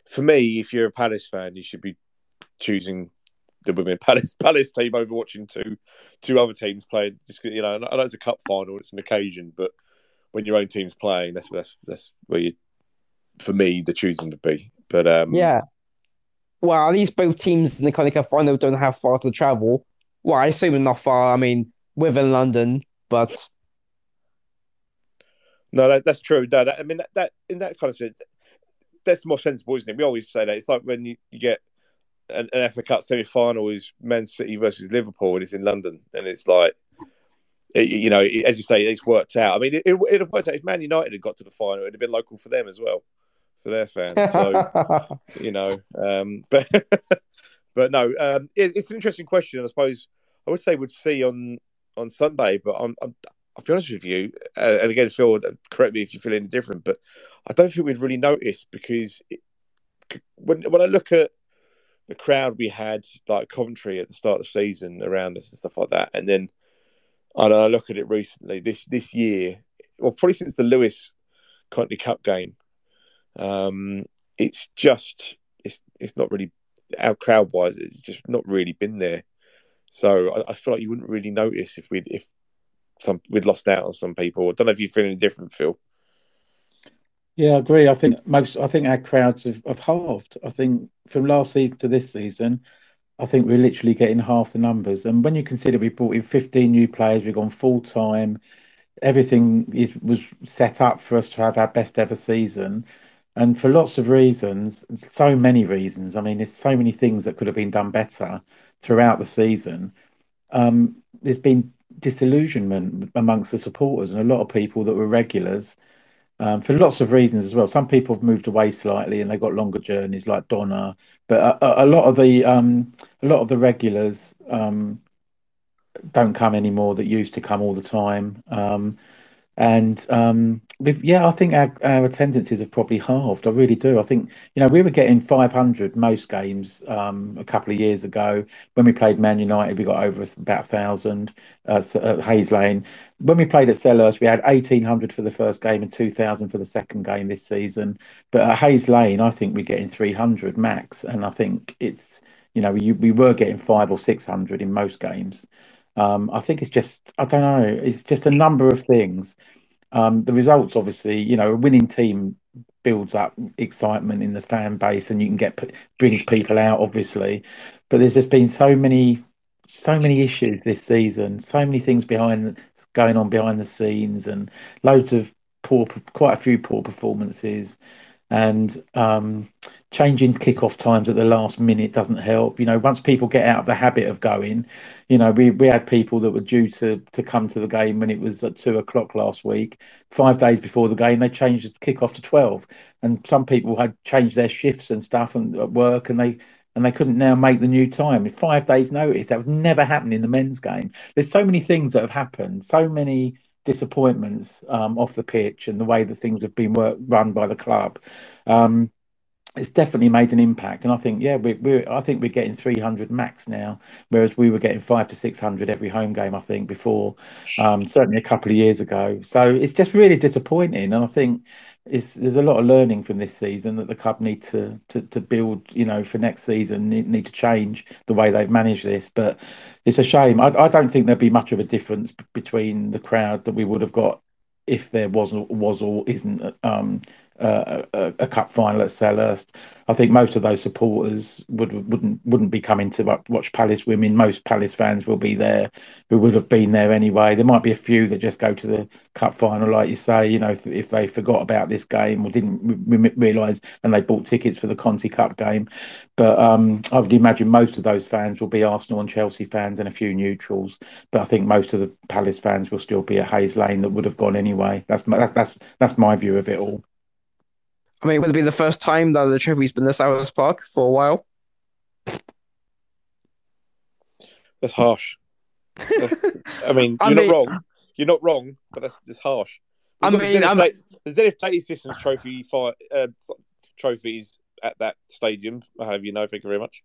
Speaker 1: for me, if you're a Palace fan, you should be choosing the women Palace Palace team over watching two two other teams playing. Just you know, I know it's a cup final, it's an occasion, but when your own team's playing, that's that's that's where you, for me, the choosing would be. But um,
Speaker 3: yeah, well, at least both teams in the Conti Cup final don't have far to travel. Well, I assume not far. I mean, within London, but
Speaker 1: no, that, that's true. No, that, I mean that, that in that kind of sense, that's more sensible, isn't it? We always say that it's like when you, you get an, an FA Cup semi final is Man City versus Liverpool, and it's in London, and it's like, it, you know, it, as you say, it's worked out. I mean, it, it have worked out if Man United had got to the final; it'd have been local for them as well, for their fans. So, you know, um, but but no, um, it, it's an interesting question. I suppose I would say we'd see on on Sunday, but I'm, I'm I'll be honest with you, uh, and again, Phil, correct me if you feel any different, but I don't think we'd really notice because it, when when I look at the crowd we had, like Coventry at the start of the season around us and stuff like that, and then I, I look at it recently this this year, well, probably since the Lewes Conti Cup game, um, it's just it's it's not really our crowd wise, it's just not really been there. So I, I feel like you wouldn't really notice if we if some we'd lost out on some people. I don't know if you feel any different, Phil.
Speaker 2: Yeah, I agree. I think most. I think our crowds have, have halved. I think from last season to this season, I think we're literally getting half the numbers. And when you consider we brought in 15 new players, we've gone full time. Everything is was set up for us to have our best ever season, and for lots of reasons, so many reasons. I mean, there's so many things that could have been done better throughout the season. Um, there's been disillusionment amongst the supporters and a lot of people that were regulars um, for lots of reasons as well. Some people have moved away slightly and they've got longer journeys, like Donna. But a, a lot of the um, a lot of the regulars um, don't come anymore that used to come all the time. And um, yeah, I think our, our attendances have probably halved. I really do. I think you know we were getting 500 most games um, a couple of years ago. When we played Man United, we got over about thousand uh, at Hayes Lane. When we played at Selhurst, we had 1800 for the first game and 2000 for the second game this season. But at Hayes Lane, I think we're getting 300 max, and I think it's you know we we were getting five or 600 in most games. Um, I think it's just I don't know. It's just a number of things. Um, the results, obviously, you know, a winning team builds up excitement in the fan base, and you can get brings people out, obviously. But there's just been so many, so many issues this season, so many things behind going on behind the scenes, and loads of poor, quite a few poor performances and um, changing kickoff times at the last minute doesn't help. You know, once people get out of the habit of going, you know, we, we had people that were due to, to come to the game when it was at two o'clock last week. Five days before the game, they changed the kickoff to twelve, and some people had changed their shifts and stuff and at work, and they and they couldn't now make the new time. Five days' notice, that would never happen in the men's game. There's so many things that have happened, so many disappointments um, off the pitch and the way that things have been work, run by the club. Um, it's definitely made an impact, and I think yeah, we, we're I think we're getting 300 max now, whereas we were getting five to 600 every home game. I think before, um, certainly a couple of years ago. So it's just really disappointing, and I think it's, there's a lot of learning from this season that the club need to to, to build. You know, for next season, need, need to change the way they've managed this. But it's a shame. I, I don't think there'd be much of a difference between the crowd that we would have got if there was was or isn't um, a, a, cup final at Selhurst. I think most of those supporters would wouldn't wouldn't be coming to watch Palace women. Most Palace fans will be there who would have been there anyway. There might be a few that just go to the cup final, like you say. You know, if, if they forgot about this game or didn't realise and they bought tickets for the Conti Cup game. But um, I would imagine most of those fans will be Arsenal and Chelsea fans and a few neutrals. But I think most of the Palace fans will still be at Hayes Lane that would have gone anyway. That's my, that's that's my view of it all.
Speaker 3: I mean, would it be the first time that the trophy's been this Selhurst Park for a while?
Speaker 1: That's harsh. That's, I mean, you're mean, not wrong. You're not wrong, but that's just harsh.
Speaker 3: I mean, I'm... Like the
Speaker 1: Zenith Data Systems Trophy uh, trophies at that stadium. I have you know. Thank you very much.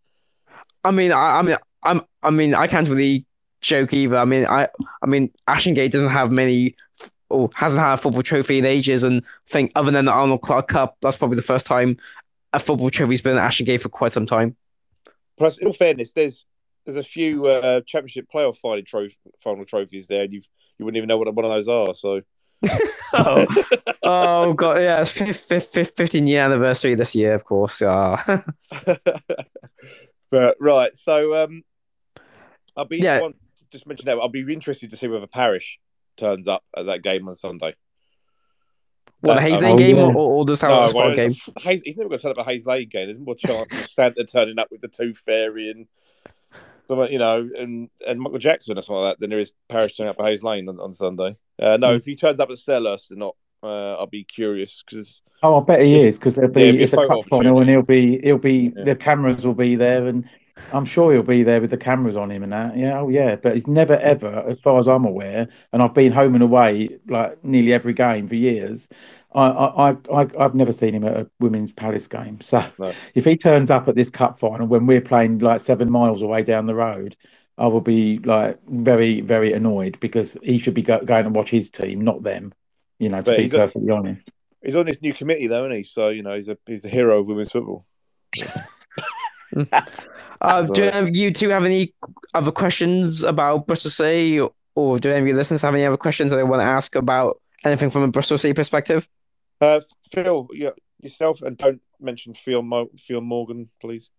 Speaker 3: I mean, I, I mean, I'm, I mean, I can't really joke either. I mean, I, I mean, Ashton Gate doesn't have many or hasn't had a football trophy in ages. And I think other than the Arnold Clark Cup, that's probably the first time a football trophy's been at Ashton Gate for quite some time.
Speaker 1: Plus, in all fairness, there's there's a few uh, championship playoff final, trophy, final trophies there, and you you wouldn't even know what one of those are. So.
Speaker 3: oh. oh god, yeah, it's 15 year anniversary this year, of course. Yeah.
Speaker 1: but right, so um, I'll be yeah. One, just mention that I'll be interested to see whether Parish turns up at that game on Sunday.
Speaker 3: What, the Hayes Lane um, game yeah. or, or the South no, well, game?
Speaker 1: Hayes, he's never going to turn up a Hayes Lane game. There's more chance of Santa turning up with the Tooth Fairy and, you know, and, and Michael Jackson or something like that than there is Parish turning up at Hayes Lane on, on Sunday. Uh, no, mm. if he turns up at Selhurst, not, uh, I'll be curious because.
Speaker 2: Oh, I bet he is because there'll be, yeah, be it's a, a cup final and he'll be he'll be yeah. the cameras will be there and I'm sure he'll be there with the cameras on him and that. Yeah, oh yeah. But he's never ever, as far as I'm aware, and I've been home and away like nearly every game for years. I, I, I, I've never seen him at a women's Palace game. So no. if he turns up at this cup final when we're playing like seven miles away down the road, I will be like very, very annoyed because he should be go, going to watch his team, not them. You know, to but be perfectly a, honest.
Speaker 1: He's on this new committee though, isn't he? So you know, he's a he's a hero of women's football.
Speaker 3: Uh, do any of you two have any other questions about Bristol City, or, or do any of your listeners have any other questions that they want to ask about anything from a Bristol City perspective?
Speaker 1: Uh, Phil, yeah, yourself, and don't mention Phil, Mo- Phil Morgan, please.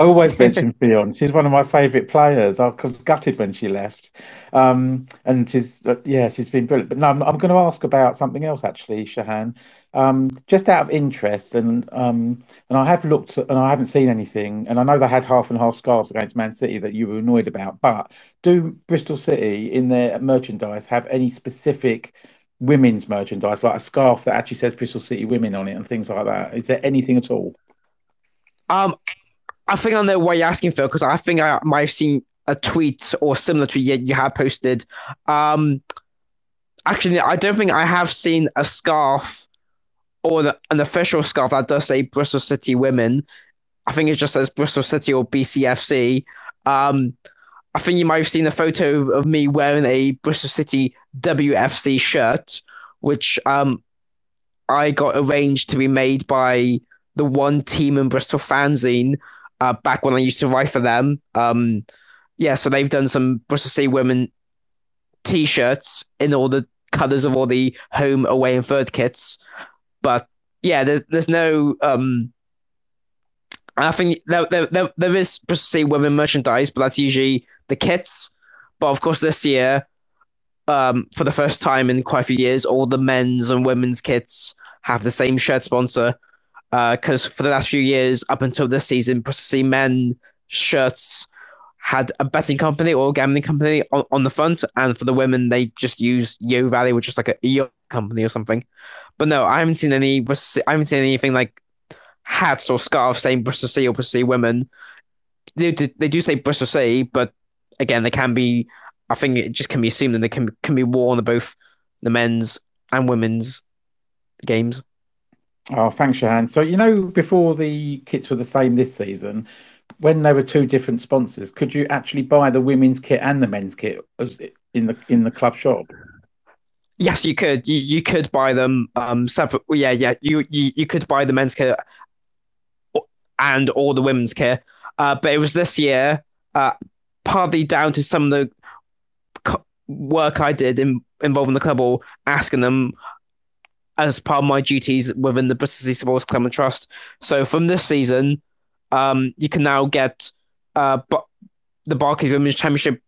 Speaker 2: I always mention Ffion. She's one of my favourite players. I was gutted when she left, um, and she's uh, yeah, she's been brilliant. But no, I'm, I'm going to ask about something else actually, Shahan. Um, just out of interest, and um, and I have looked and I haven't seen anything, and I know they had half and half scarves against Man City that you were annoyed about. But do Bristol City in their merchandise have any specific women's merchandise, like a scarf that actually says Bristol City Women on it and things like that? Is there anything at all?
Speaker 3: Um, I think I know why you're asking, Phil, because I think I might have seen a tweet or similar to you, you had posted. Um, actually, I don't think I have seen a scarf or the, an official scarf that does say Bristol City Women. I think it just says Bristol City or BCFC. Um, I think you might have seen a photo of me wearing a Bristol City WFC shirt, which um, I got arranged to be made by the one team in Bristol fanzine uh, back when I used to write for them. Um, yeah, so they've done some Bristol City women t-shirts in all the colours of all the home, away, and third kits. But yeah, there's there's no um. I think there there there, is Bristol women merchandise, but that's usually the kits. But of course, this year, um, for the first time in quite a few years, all the men's and women's kits have the same shirt sponsor. Because uh, for the last few years, up until this season, Bristol men shirts had a betting company or gambling company on, on the front, and for the women, they just use Yeo Valley, which is like a yacht company or something. But no, I haven't seen any. I haven't seen anything like hats or scarves saying Bristol City or Bristol City women. They, they do say Bristol City, but again, they can be. I think it just can be assumed that they can can be worn on both the men's and women's games.
Speaker 2: Oh, thanks, Shahan. So you know, before the kits were the same this season, when they were two different sponsors, could you actually buy the women's kit and the men's kit in the in the club shop?
Speaker 3: Yes, you could. You, you could buy them um separate. Yeah, yeah. You, you you could buy the men's kit and all the women's kit. Uh, but it was this year, uh, partly down to some of the work I did in, involving the club or asking them as part of my duties within the Bristol City Sports Club and Trust. So from this season, um, you can now get uh, the Barclays Women's Championship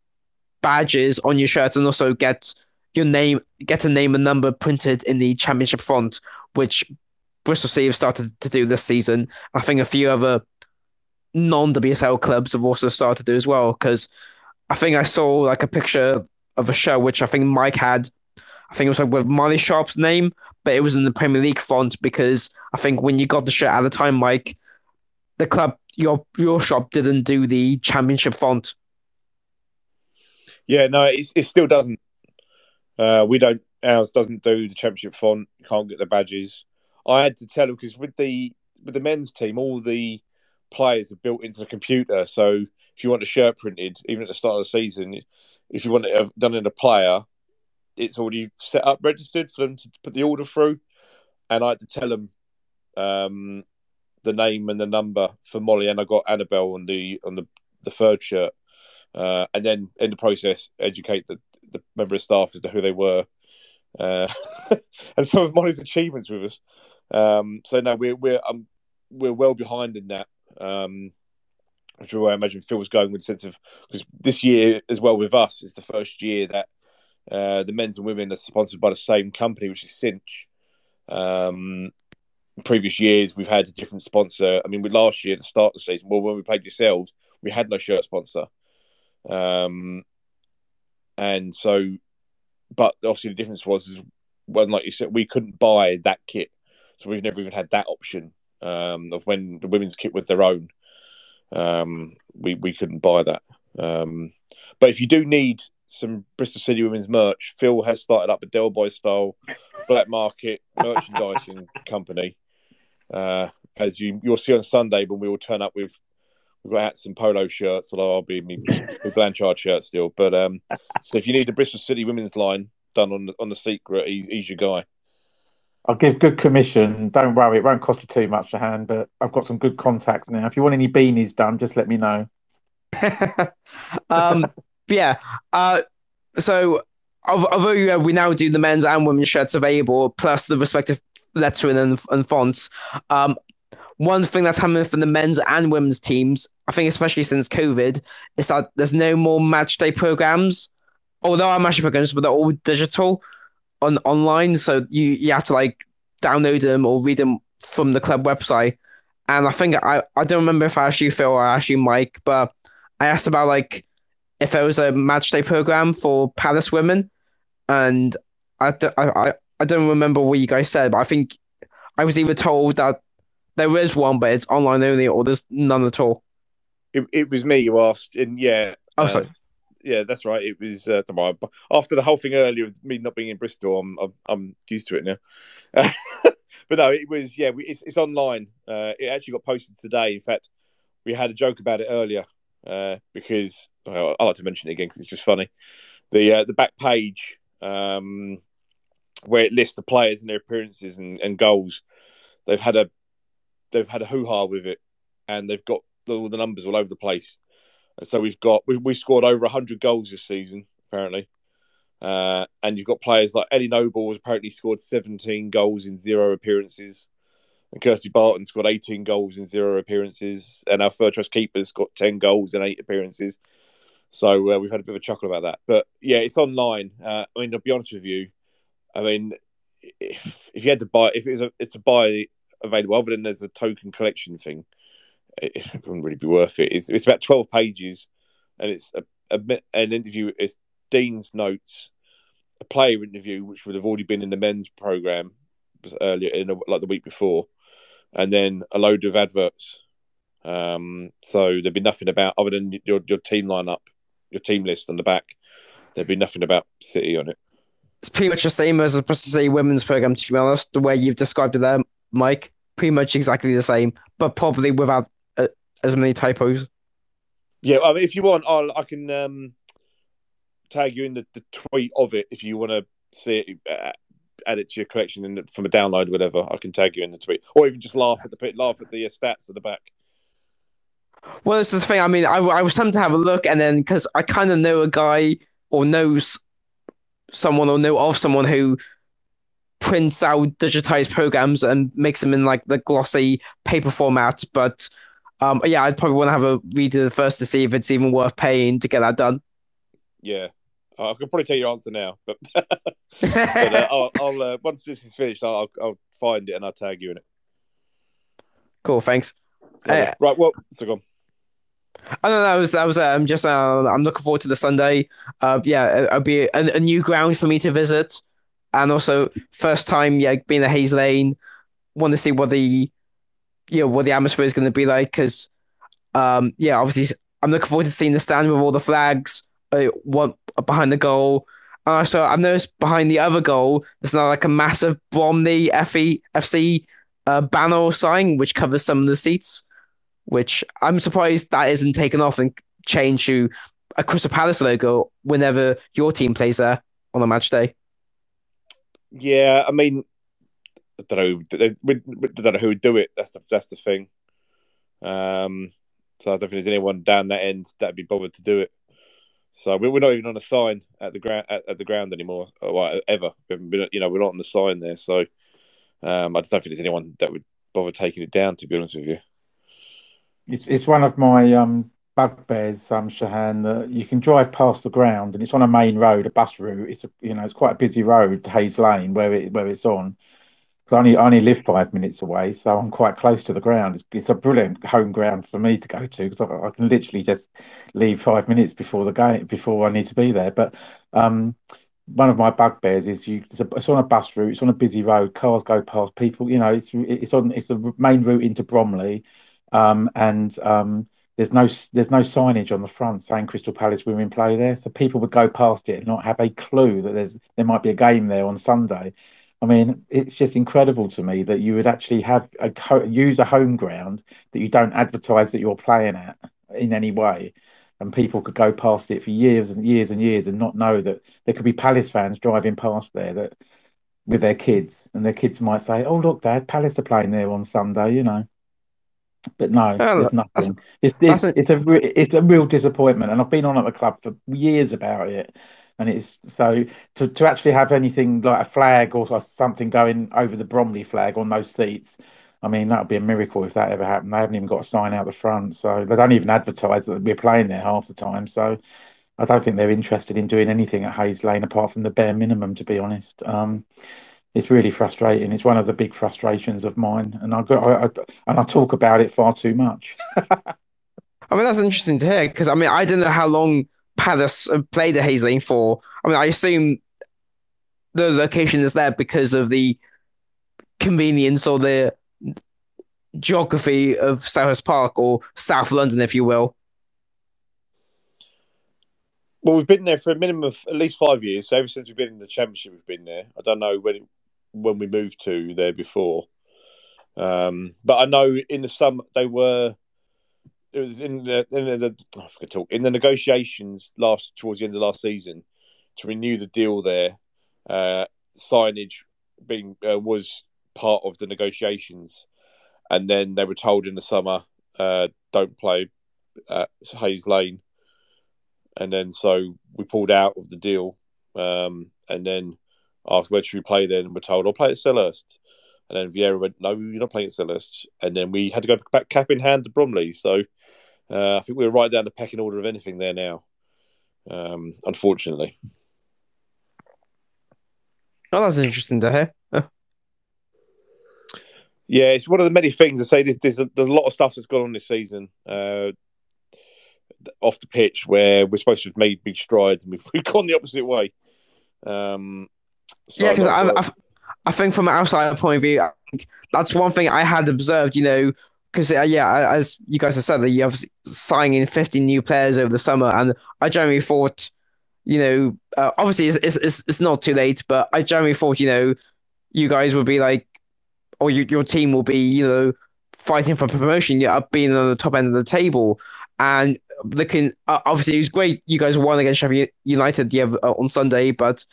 Speaker 3: badges on your shirt and also get your name, get a name and number printed in the championship font, which Bristol City have started to do this season. I think a few other non WSL clubs have also started to do as well. Because I think I saw like a picture of a show which I think Mike had. I think it was like with Molly Sharpe's name, but it was in the Premier League font because I think when you got the shirt at the time, Mike, the club your your shop didn't do the championship font.
Speaker 1: Yeah, no, it, it still doesn't. Uh, we don't. Ours doesn't do the championship font. You can't get the badges. I had to tell them because with the with the men's team, all the players are built into the computer. So if you want a shirt printed, even at the start of the season, if you want it done in a player, it's already set up, registered for them to put the order through. And I had to tell them um, the name and the number for Molly, and I got Annabel on the on the the third shirt, uh, and then in the process educate the the member of staff as to who they were, uh, and some of Molly's achievements with us. Um, so no, we're we're um, we're well behind in that. Um, which is where I imagine Phil was going with the sense of because this year as well with us is the first year that uh, the men's and women are sponsored by the same company, which is Cinch. Um, previous years we've had a different sponsor. I mean, with last year at the start of the season, well, when we played yourselves, we had no shirt sponsor. Um, and so, but obviously the difference was, is when, like you said, we couldn't buy that kit, so we've never even had that option um, of when the women's kit was their own. Um, we we couldn't buy that. Um, but if you do need some Bristol City women's merch, Phil has started up a Del Boy style black market merchandising company uh, as you you'll see on Sunday when we will turn up with we've got hats and polo shirts, although I'll be me with Blanchard shirt still. But um, so if you need the Bristol City women's line done on the, on the secret, he's, he's your guy.
Speaker 2: I'll give good commission. Don't worry, it won't cost you too much to hand, but I've got some good contacts now. If you want any beanies done, just let me know.
Speaker 3: um, yeah. Uh, so although we now do the men's and women's shirts available, plus the respective lettering and, and fonts. Um, one thing that's happening for the men's and women's teams, I think, especially since COVID, is that there's no more match day programs. Although our match day programs, but they're all digital on online, so you you have to like download them or read them from the club website. And I think I, I don't remember if I actually Phil or actually Mike, but I asked about like if there was a match day program for Palace women, and I, I, I don't remember what you guys said, but I think I was either told that there is one, but it's online only, or there's none at all.
Speaker 1: It, it was me who asked, and yeah.
Speaker 3: Oh, uh, sorry.
Speaker 1: Yeah, that's right. It was uh, after the whole thing earlier of me not being in Bristol. I'm I'm, I'm used to it now. but no, it was yeah. We, it's, it's online. Uh, it actually got posted today. In fact, we had a joke about it earlier uh, because well, I like to mention it again because it's just funny. The uh, the back page um, where it lists the players and their appearances and, and goals. They've had a they've had a hoo ha with it, and they've got all the numbers all over the place. And so we've got we we scored over hundred goals this season apparently, uh, and you've got players like Ellie Noble has apparently scored seventeen goals in zero appearances. and Kirsty Barton scored 18 goals in zero appearances, and our third trust keeper's got 10 goals in eight appearances. So uh, we've had a bit of a chuckle about that. But yeah, it's online. Uh, I mean, to be honest with you, I mean, if, if you had to buy, if it's a it's a buy available, other than there's a token collection thing, it, wouldn't really be worth it. It's, it's about 12 pages, and it's a, a, an interview. It's Dean's notes, a player interview, which would have already been in the men's program earlier in a, like the week before, and then a load of adverts. Um, so there'd be nothing about other than your your team lineup, your team list on the back. There'd be nothing about City on it.
Speaker 3: It's pretty much the same as to say women's program. To be honest, the way you've described it there, Mike, pretty much exactly the same, but probably without uh, as many typos.
Speaker 1: Yeah, I mean, if you want, I'll I can um, tag you in the, the tweet of it if you want to see it. Uh, add it to your collection and from a download, whatever. I can tag you in the tweet, or even just laugh at the pit laugh at the uh, stats at the back.
Speaker 3: Well, this is the thing. I mean, I, I was tempted to have a look, and then because I kind of know a guy or knows someone or know of someone who prints out digitized programs and makes them in like the glossy paper format. But um, yeah, I'd probably want to have a read of the first to see if it's even worth paying to get that done.
Speaker 1: Yeah, I can probably tell your answer now, but, but uh, I'll, I'll uh, once this is finished, I'll, I'll find it and I'll tag you in it.
Speaker 3: Cool, thanks.
Speaker 1: Uh, right, well, so go on.
Speaker 3: I don't know. That was that was. Um, just uh, I'm looking forward to the Sunday. Uh, yeah, it'll be a, a, new ground for me to visit, and also first time. Yeah, being at Hayes Lane, want to see what the, you know, what the atmosphere is going to be like. Because, um, yeah, obviously, I'm looking forward to seeing the stand with all the flags. Uh, behind the goal. Uh, so I've noticed behind the other goal, there's now like a massive Bromley FE, FC uh, banner sign which covers some of the seats which I'm surprised that isn't taken off and changed to a Crystal Palace logo whenever your team plays there on a match day.
Speaker 1: Yeah, I mean, I don't know. We, don't know who would do it. That's the that's the thing. Um, so I don't think there's anyone down that end that'd be bothered to do it. So we're not even on a sign at the ground at, at, the ground anymore, or ever. Been, you know, we're not on the sign there. So um, I just don't think there's anyone that would bother taking it down. To be honest with you.
Speaker 2: It's it's one of my um, bugbears, um, Shahan, that you can drive past the ground and it's on a main road, a bus route. It's a, you know it's quite a busy road, Hayes Lane, where it where it's on. Because I only I only live five minutes away, so I'm quite close to the ground. It's, it's a brilliant home ground for me to go to because I, I, can literally just leave five minutes before the game before I need to be there. But um, one of my bugbears is you. It's, a, it's, on a bus route. It's on a busy road. Cars go past. People, you know, it's it's on it's the main route into Bromley um, and um, there's no there's no signage on the front saying Crystal Palace women play there, so people would go past it and not have a clue that there's there might be a game there on Sunday. I mean, it's just incredible to me that you would actually have a use a home ground that you don't advertise that you're playing at in any way, and people could go past it for years and years and years and not know that there could be Palace fans driving past there that with their kids, and their kids might say, "Oh, look, Dad, Palace are playing there on Sunday," you know. But no, oh, there's nothing. It's it's, it's a it's a real disappointment, and I've been on at the club for years about it, and it's so to to actually have anything like a flag or something going over the Bromley flag on those seats. I mean, that would be a miracle if that ever happened. They haven't even got a sign out the front, so they don't even advertise that we're playing there half the time. So I don't think they're interested in doing anything at Hayes Lane apart from the bare minimum, to be honest. Um, it's really frustrating. It's one of the big frustrations of mine, and I, I, I and I talk about it far too much.
Speaker 3: I mean, that's interesting to hear because I mean, I don't know how long Palace have played at Hayes Lane for. I mean, I assume the location is there because of the convenience or the geography of Selhurst Park or South London, if you will.
Speaker 1: Well, we've been there for a minimum of at least five years. So ever since we've been in the championship, we've been there. I don't know when it, when we moved to there before. Um, but I know in the summer they were. It was in the in the talk in the negotiations last towards the end of last season to renew the deal there. Uh, signage being uh, was part of the negotiations, and then they were told in the summer, uh, "Don't play at Hayes Lane," and then so we pulled out of the deal, um, and then asked where should we play then, and we're told I'll play at Selhurst. And then Vieira went, "No, you're not playing at Selhurst." And then we had to go back cap in hand to Bromley. So uh, I think we are right down the pecking order of anything there now. Um, unfortunately.
Speaker 3: Oh, that's interesting to hear.
Speaker 1: Yeah, it's one of the many things I say. There's, there's, a, there's a lot of stuff that's gone on this season uh, off the pitch where we're supposed to have made big strides and we've, we've gone the opposite way. Um,
Speaker 3: so yeah, because I, I, I, think from an outside point of view, that's one thing I had observed. You know, because uh, yeah, as you guys have said, that you have signing 50 new players over the summer, and I generally thought, you know, uh, obviously it's, it's it's not too late, but I generally thought, you know, you guys would be like or you, your team will be, you know, fighting for promotion, you're being on the top end of the table. And looking, uh, obviously, it was great. You guys won against Sheffield United the, uh, on Sunday, but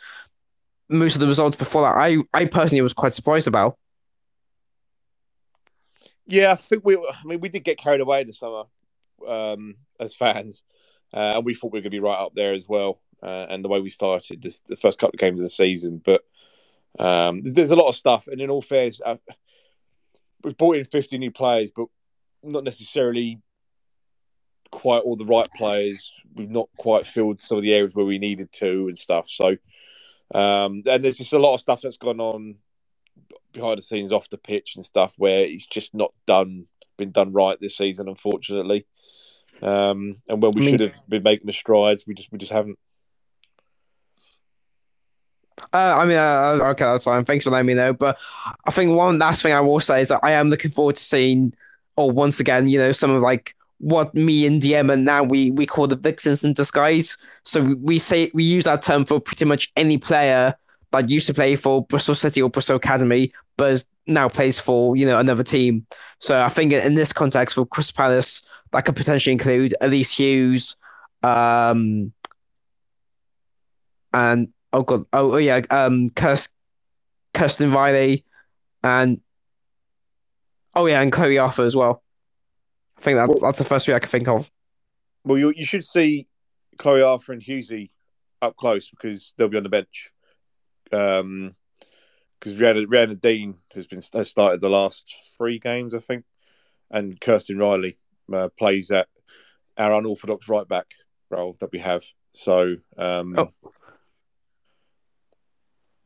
Speaker 3: most of the results before that, I, I personally was quite surprised about.
Speaker 1: Yeah, I think we. I mean, we did get carried away in the summer um, as fans, uh, and we thought we were going to be right up there as well. Uh, and the way we started this, the first couple of games of the season, but um, there's a lot of stuff, and in all fairness, uh, we've brought in 50 new players, but not necessarily quite all the right players. We've not quite filled some of the areas where we needed to and stuff. So, um, and there's just a lot of stuff that's gone on behind the scenes, off the pitch and stuff, where it's just not done, been done right this season, unfortunately. Um, and when we I mean, should have been making the strides, we just we just haven't.
Speaker 3: Uh, I mean, uh, okay, that's fine. Thanks for letting me know. But I think one last thing I will say is that I am looking forward to seeing, or once again, you know, some of like what me and DM and now we we call the vixens in disguise. So we say we use that term for pretty much any player that used to play for Bristol City or Bristol Academy, but now plays for you know another team. So I think in this context for Crystal Palace, that could potentially include Elise Hughes, um, and oh god, oh, oh yeah, um, Kirst, Kirsten Reilly, and oh yeah, and Chloe Arthur as well. I think that well, that's the first three I can think of.
Speaker 1: Well, you you should see Chloe Arthur and Hughesy up close because they'll be on the bench. Um, because Rianna, Rianna Dean has been has started the last three games, I think, and Kirsten Reilly uh, plays at our unorthodox right back role that we have. So, um,
Speaker 3: oh.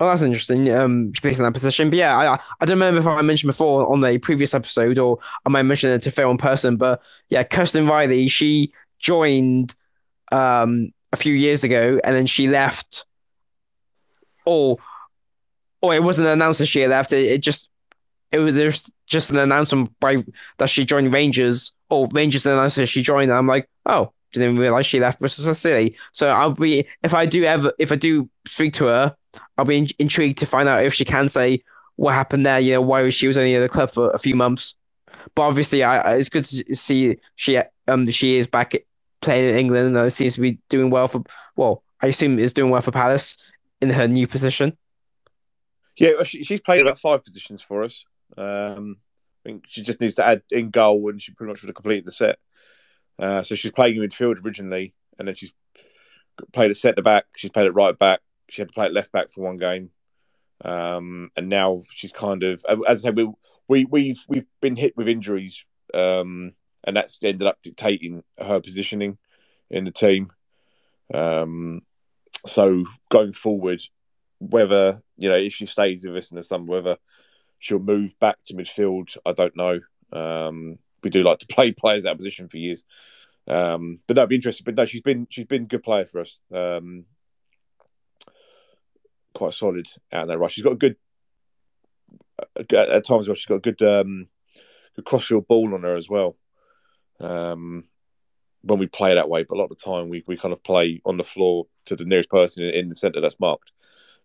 Speaker 3: Oh, that's interesting. Um, based in that position, but yeah, I I don't remember if I mentioned before on a previous episode or I might mention it to Phil in person, but yeah, Kirsten Reilly, she joined um a few years ago and then she left. Or, or it wasn't announced that she left. It, it just it was there's just an announcement by that she joined Rangers or Rangers announced that she joined. And I'm like, oh, didn't realize she left Bristol City. So I'll be if I do ever if I do speak to her I'll be in- intrigued to find out if she can say what happened there. You know, why she was only at the club for a few months. But obviously, I, it's good to see she um she is back playing in England and seems to be doing well for. Well, I assume is doing well for Palace in her new position.
Speaker 1: Yeah, she, she's played about five positions for us. Um, I think she just needs to add in goal, and she pretty much would have completed the set. Uh, so she's playing in midfield originally, and then she's played at centre back. She's played at right back, she had to play at left back for one game, um, and now she's kind of, as I said, we, we we've we've been hit with injuries, um, and that's ended up dictating her positioning in the team. Um, so going forward, whether you know if she stays with us in the summer, whether she'll move back to midfield, I don't know. Um, we do like to play players that position for years. Um, but that'd be interesting. But no, she's been she's been a good player for us. Um, quite solid out there. Right, she's got a good at times. She's got a good um, good crossfield ball on her as well. Um, when we play that way, but a lot of the time we, we kind of play on the floor to the nearest person in, in the centre that's marked.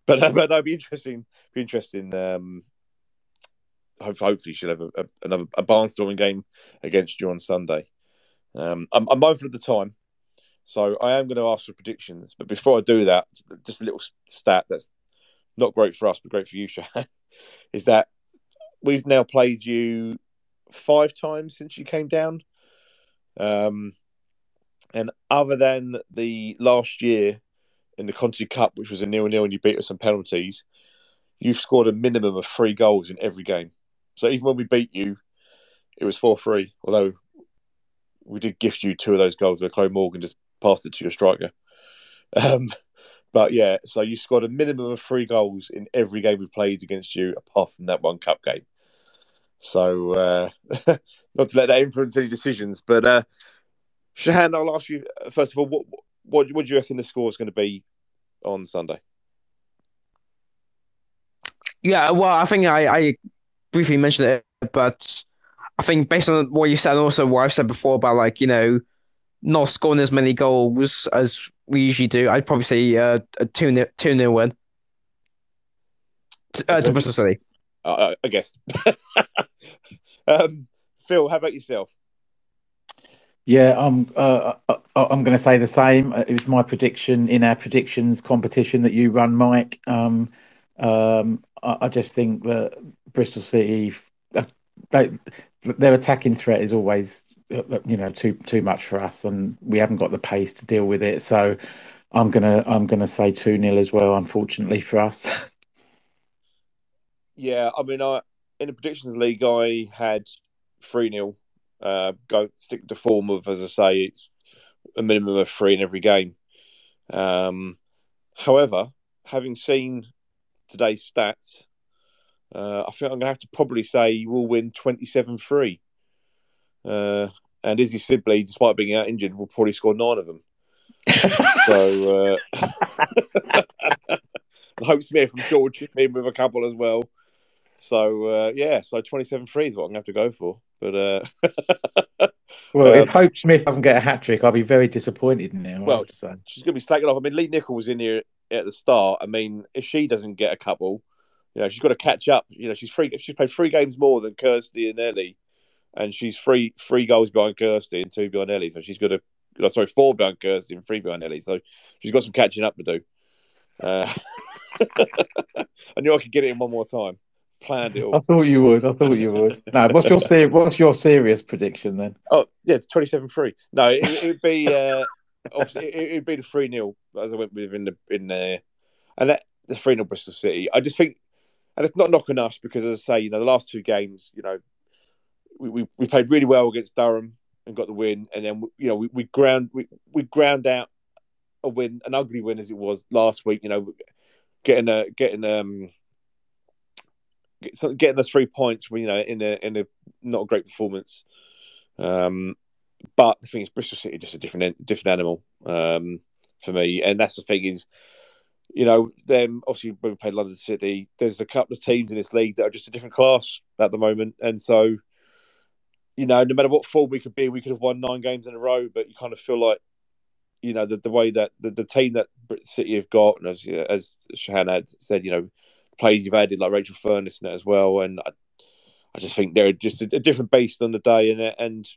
Speaker 1: But, uh, but that'd be interesting. Be interesting. Um, hopefully she'll have a, a, another a barnstorming game against you on Sunday. Um, I'm, I'm mindful of the time, so I am going to ask for predictions. But before I do that, just a little stat that's not great for us, but great for you, Shahan, is that we've now played you five times since you came down. Um, and other than the last year in the Conti Cup, which was a nil nil and you beat us on penalties, you've scored a minimum of three goals in every game. So even when we beat you, it was four three. Although we did gift you two of those goals where Chloe Morgan just passed it to your striker. Um, but yeah, so you scored a minimum of three goals in every game we've played against you, apart from that one cup game. So uh, not to let that influence any decisions, but uh, Shahan, I'll ask you uh, first of all, what what, what do you reckon the score is going to be on Sunday?
Speaker 3: Yeah, well, I think I, I briefly mentioned it, but I think based on what you said, and also what I've said before about like you know not scoring as many goals as we usually do, I'd probably say uh, a two nil two nil win to, uh, to Bristol City.
Speaker 1: Uh, I guess. um, Phil, how about yourself?
Speaker 2: Yeah, I'm. Uh, uh, uh I'm going to say the same. It was my prediction in our predictions competition that you run, Mike. Um, um, I, I, just think that Bristol City, they, their attacking threat is always, you know, too too much for us, and we haven't got the pace to deal with it. So, I'm gonna I'm gonna say two 0 as well. Unfortunately for us.
Speaker 1: Yeah, I mean, I in the predictions league, I had three 0 uh, Go stick to form of, as I say, it's a minimum of three in every game. Um, however, having seen today's stats, uh, I think I'm going to have to probably say you will win 27 3. Uh, and Izzy Sibley, despite being out injured, will probably score nine of them. so, uh, Hope Smith, I'm sure, will chip in with a couple as well. So uh, yeah, so twenty seven three is what I'm gonna have to go for. But uh...
Speaker 2: well, um, if Hope Smith doesn't get a hat trick, I'll be very disappointed now.
Speaker 1: Well, she's gonna be slacking off. I mean, Leigh Nicol was in here at the start. I mean, if she doesn't get a couple, you know, she's got to catch up. You know, she's free. She's played three games more than Kirsty and Ellie, and she's three three goals behind Kirsty and two behind Ellie. So she's got a sorry, four behind Kirsty and three behind Ellie. So she's got some catching up to do. Uh, I knew I could get it in one more time planned it all. I
Speaker 2: thought you would. I thought you would. no, what's your ser- what's your serious prediction then?
Speaker 1: Oh yeah, twenty seven three. No, it, would be uh, obviously it, would be the three 0 as I went with in the in there, and that, the three 0 Bristol City. I just think, and it's not knocking us because as I say, you know, the last two games, you know, we we, we played really well against Durham and got the win, and then you know we, we ground we, we ground out a win, an ugly win as it was last week. You know, getting a getting um getting us three points, you know, in a in a not a great performance. Um, but the thing is, Bristol City just a different different animal um, for me, and that's the thing is, you know, them obviously when we played London City, there's a couple of teams in this league that are just a different class at the moment, and so. You know, no matter what form we could be, we could have won nine games in a row, but you kind of feel like you know the, the way that the, the team that City have got, and as as Shahan had said, you know, players you've added like Rachel Furness in it as well, and I, I just think they're just a, a, different beast on the day, and and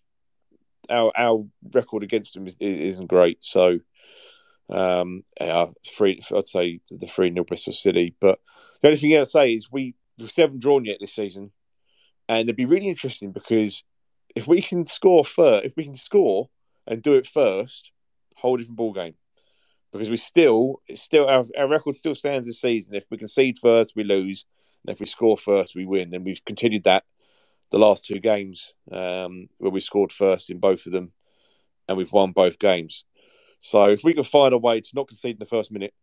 Speaker 1: our our record against them is, isn't great. So, um, yeah, free, I'd say the three nil Bristol City. But the only thing I'd say is we we haven't drawn yet this season, and it'd be really interesting because if we can score first, if we can score and do it first, whole different ball game because we still, it's still our, our record still stands this season. If we concede first, we lose, and if we score first, we win. And we've continued that the last two games um, where we scored first in both of them, and we've won both games. So if we can find a way to not concede in the first minute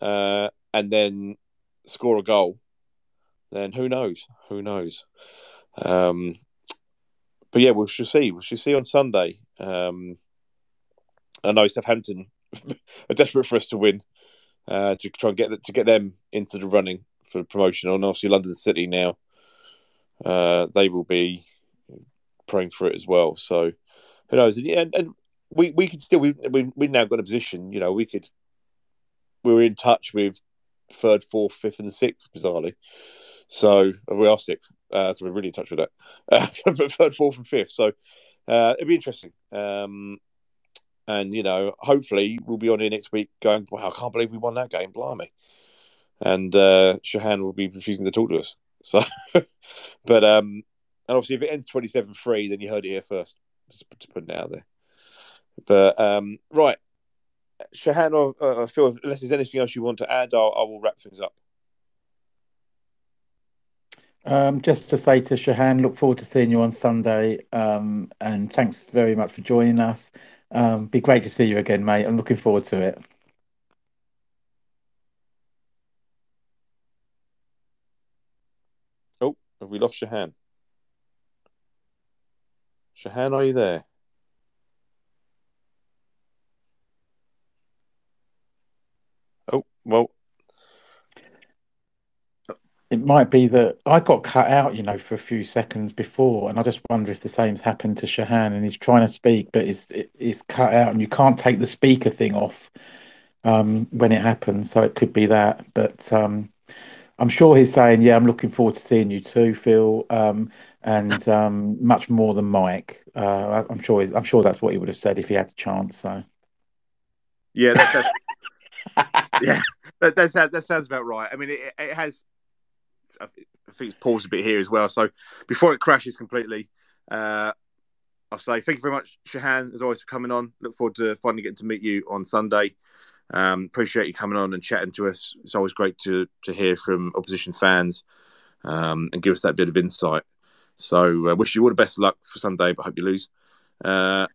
Speaker 1: uh, and then score a goal, then who knows? Who knows? Um, but yeah, we shall see. We shall see on Sunday. Um, I know Southampton are desperate for us to win uh, to try and get to get them into the running for promotion. And obviously, London City now uh, they will be praying for it as well. So who knows? And, and we we could still we we we now got a position. You know, we could we were in touch with third, fourth, fifth, and sixth bizarrely. So we are sixth. Uh, so we're really in touch with that. Uh, third, fourth, and fifth. So uh, it'd be interesting. Um, and you know, hopefully we'll be on here next week going, "Wow, I can't believe we won that game, blimey!" And uh, Shahan will be refusing to talk to us. So, but um, and obviously, if it ends twenty-seven-three, then you heard it here first. Just to put it out there. But um, right, Shahan or uh, Phil, unless there's anything else you want to add, I'll, I will wrap things up.
Speaker 2: Um, just to say to Shahan, look forward to seeing you on Sunday. Um, and thanks very much for joining us. Um, be great to see you again, mate. I'm looking forward to it.
Speaker 1: Oh, have we lost Shahan? Shahan, are you there? Oh, well.
Speaker 2: It might be that I got cut out, you know, for a few seconds before, and I just wonder if the same's happened to Shahan, and he's trying to speak, but it's it, it's cut out, and you can't take the speaker thing off um, when it happens. So it could be that, but um, I'm sure he's saying, "Yeah, I'm looking forward to seeing you too, Phil." Um, and um, much more than Mike. Uh, I'm sure. I'm sure that's what he would have said if he had the chance. So,
Speaker 1: yeah, that, that's yeah, that, that's, that sounds about right. I mean, it, it has. I think it's paused a bit here as well. So before it crashes completely, uh, I'll say thank you very much, Shahan, as always, for coming on. Look forward to finally getting to meet you on Sunday. Um, appreciate you coming on and chatting to us. It's always great to to hear from opposition fans um, and give us that bit of insight. So uh, wish you all the best of luck for Sunday, but hope you lose. Uh,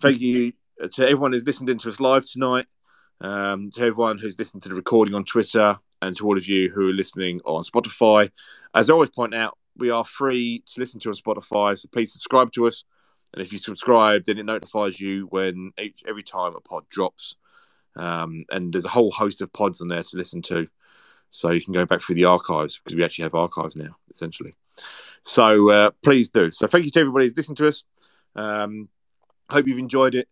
Speaker 1: thank you to everyone who's listened in to us live tonight, um, to everyone who's listened to the recording on Twitter, and to all of you who are listening on Spotify. As I always point out, we are free to listen to on Spotify, so please subscribe to us. And if you subscribe, then it notifies you when each, every time a pod drops. Um, and there's a whole host of pods on there to listen to. So you can go back through the archives because we actually have archives now, essentially. So uh, please do. So thank you to everybody who's listened to us. Um, hope you've enjoyed it.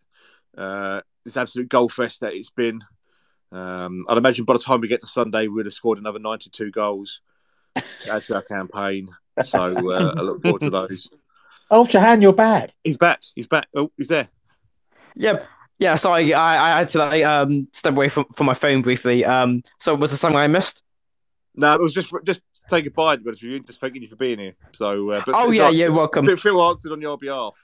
Speaker 1: Uh, this absolute goal fest that it's been. Um, I'd imagine by the time we get to Sunday, we'd have scored another 92 goals to add to our campaign. So uh, I look forward to those.
Speaker 2: Oh, Shahan, you're back.
Speaker 1: He's back. He's back. Oh, he's there.
Speaker 3: Yep. Yeah, sorry, I, I had to like um step away from, from my phone briefly. Um, so was there something I missed?
Speaker 1: No, it was just just say goodbye, but you just thanking you for being here. So, uh, but
Speaker 3: oh yeah, yeah, welcome.
Speaker 1: Phil answered on your behalf.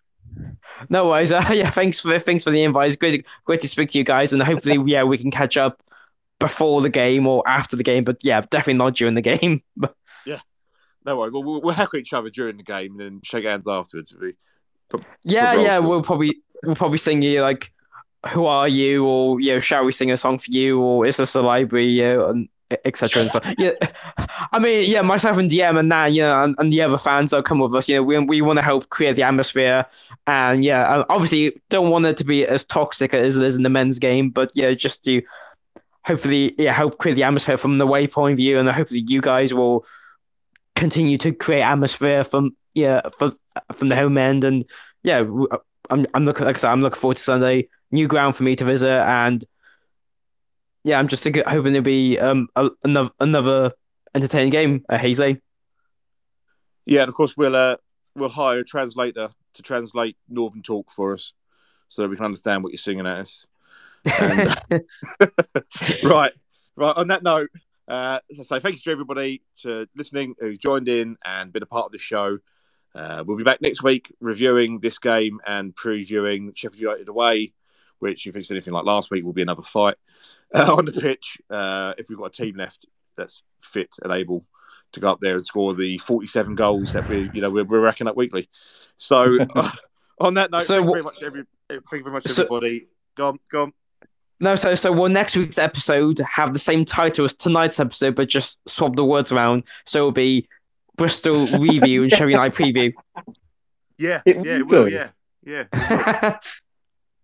Speaker 3: No worries. Uh, yeah, thanks for thanks for the invite. It's great, great to speak to you guys, and hopefully, yeah, we can catch up before the game or after the game. But yeah, definitely not during the game.
Speaker 1: yeah, no worries. Well, we'll, we'll heckle each other during the game and then shake hands afterwards. We,
Speaker 3: yeah, yeah, we'll probably we'll probably sing you like, "Who are you?" or you know, "Shall we sing a song for you?" or "Is this a library?" You know, and etc. and so yeah, I mean, yeah, myself and DM and that, you know, and, and the other fans that come with us, you know, we we want to help create the atmosphere, and yeah, obviously don't want it to be as toxic as it is in the men's game, but yeah, just to hopefully yeah help create the atmosphere from the way point of view, and hopefully you guys will continue to create atmosphere from yeah from from the home end, and yeah, I'm I'm looking like I said, I'm looking forward to Sunday, new ground for me to visit, and yeah, I'm just hoping there'll be um a, another another entertaining game at Hayes Lane.
Speaker 1: Yeah, and of course we'll uh, we'll hire a translator to translate Northern talk for us, so that we can understand what you're singing at us. And, right, right. On that note, uh, so say thanks to everybody to listening who's joined in and been a part of the show. Uh, we'll be back next week reviewing this game and previewing Sheffield United away, which, if it's anything like last week, will be another fight uh, on the pitch uh, if we've got a team left that's fit and able to go up there and score the 47 goals that we you know we're, we're racking up weekly. So uh, on that note, so, thank you very much, every, thank you very much, everybody. So, go on, go on.
Speaker 3: No, so so will next week's episode have the same title as tonight's episode, but just swap the words around. So it'll be Bristol review and Sheffield United preview.
Speaker 1: Yeah, it yeah, it will, yeah, yeah.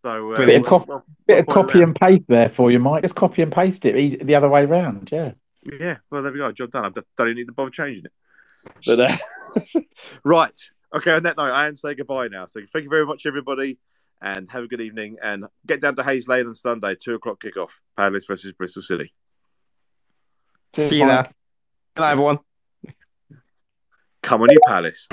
Speaker 1: So uh,
Speaker 2: bit, of, copy, well, bit of copy and paste there for you, Mike. Just copy and paste it the other way around. Yeah.
Speaker 1: Yeah. Well, there we go. Job done. I don't even need to bother changing it. But uh, right. Okay. On that note, I am saying goodbye now. So thank you very much, everybody, and have a good evening. And get down to Hayes Lane on Sunday, two o'clock kickoff. Palace versus Bristol City.
Speaker 3: Cheers, See you Mike. there. Good night, everyone.
Speaker 1: Come on, you Palace.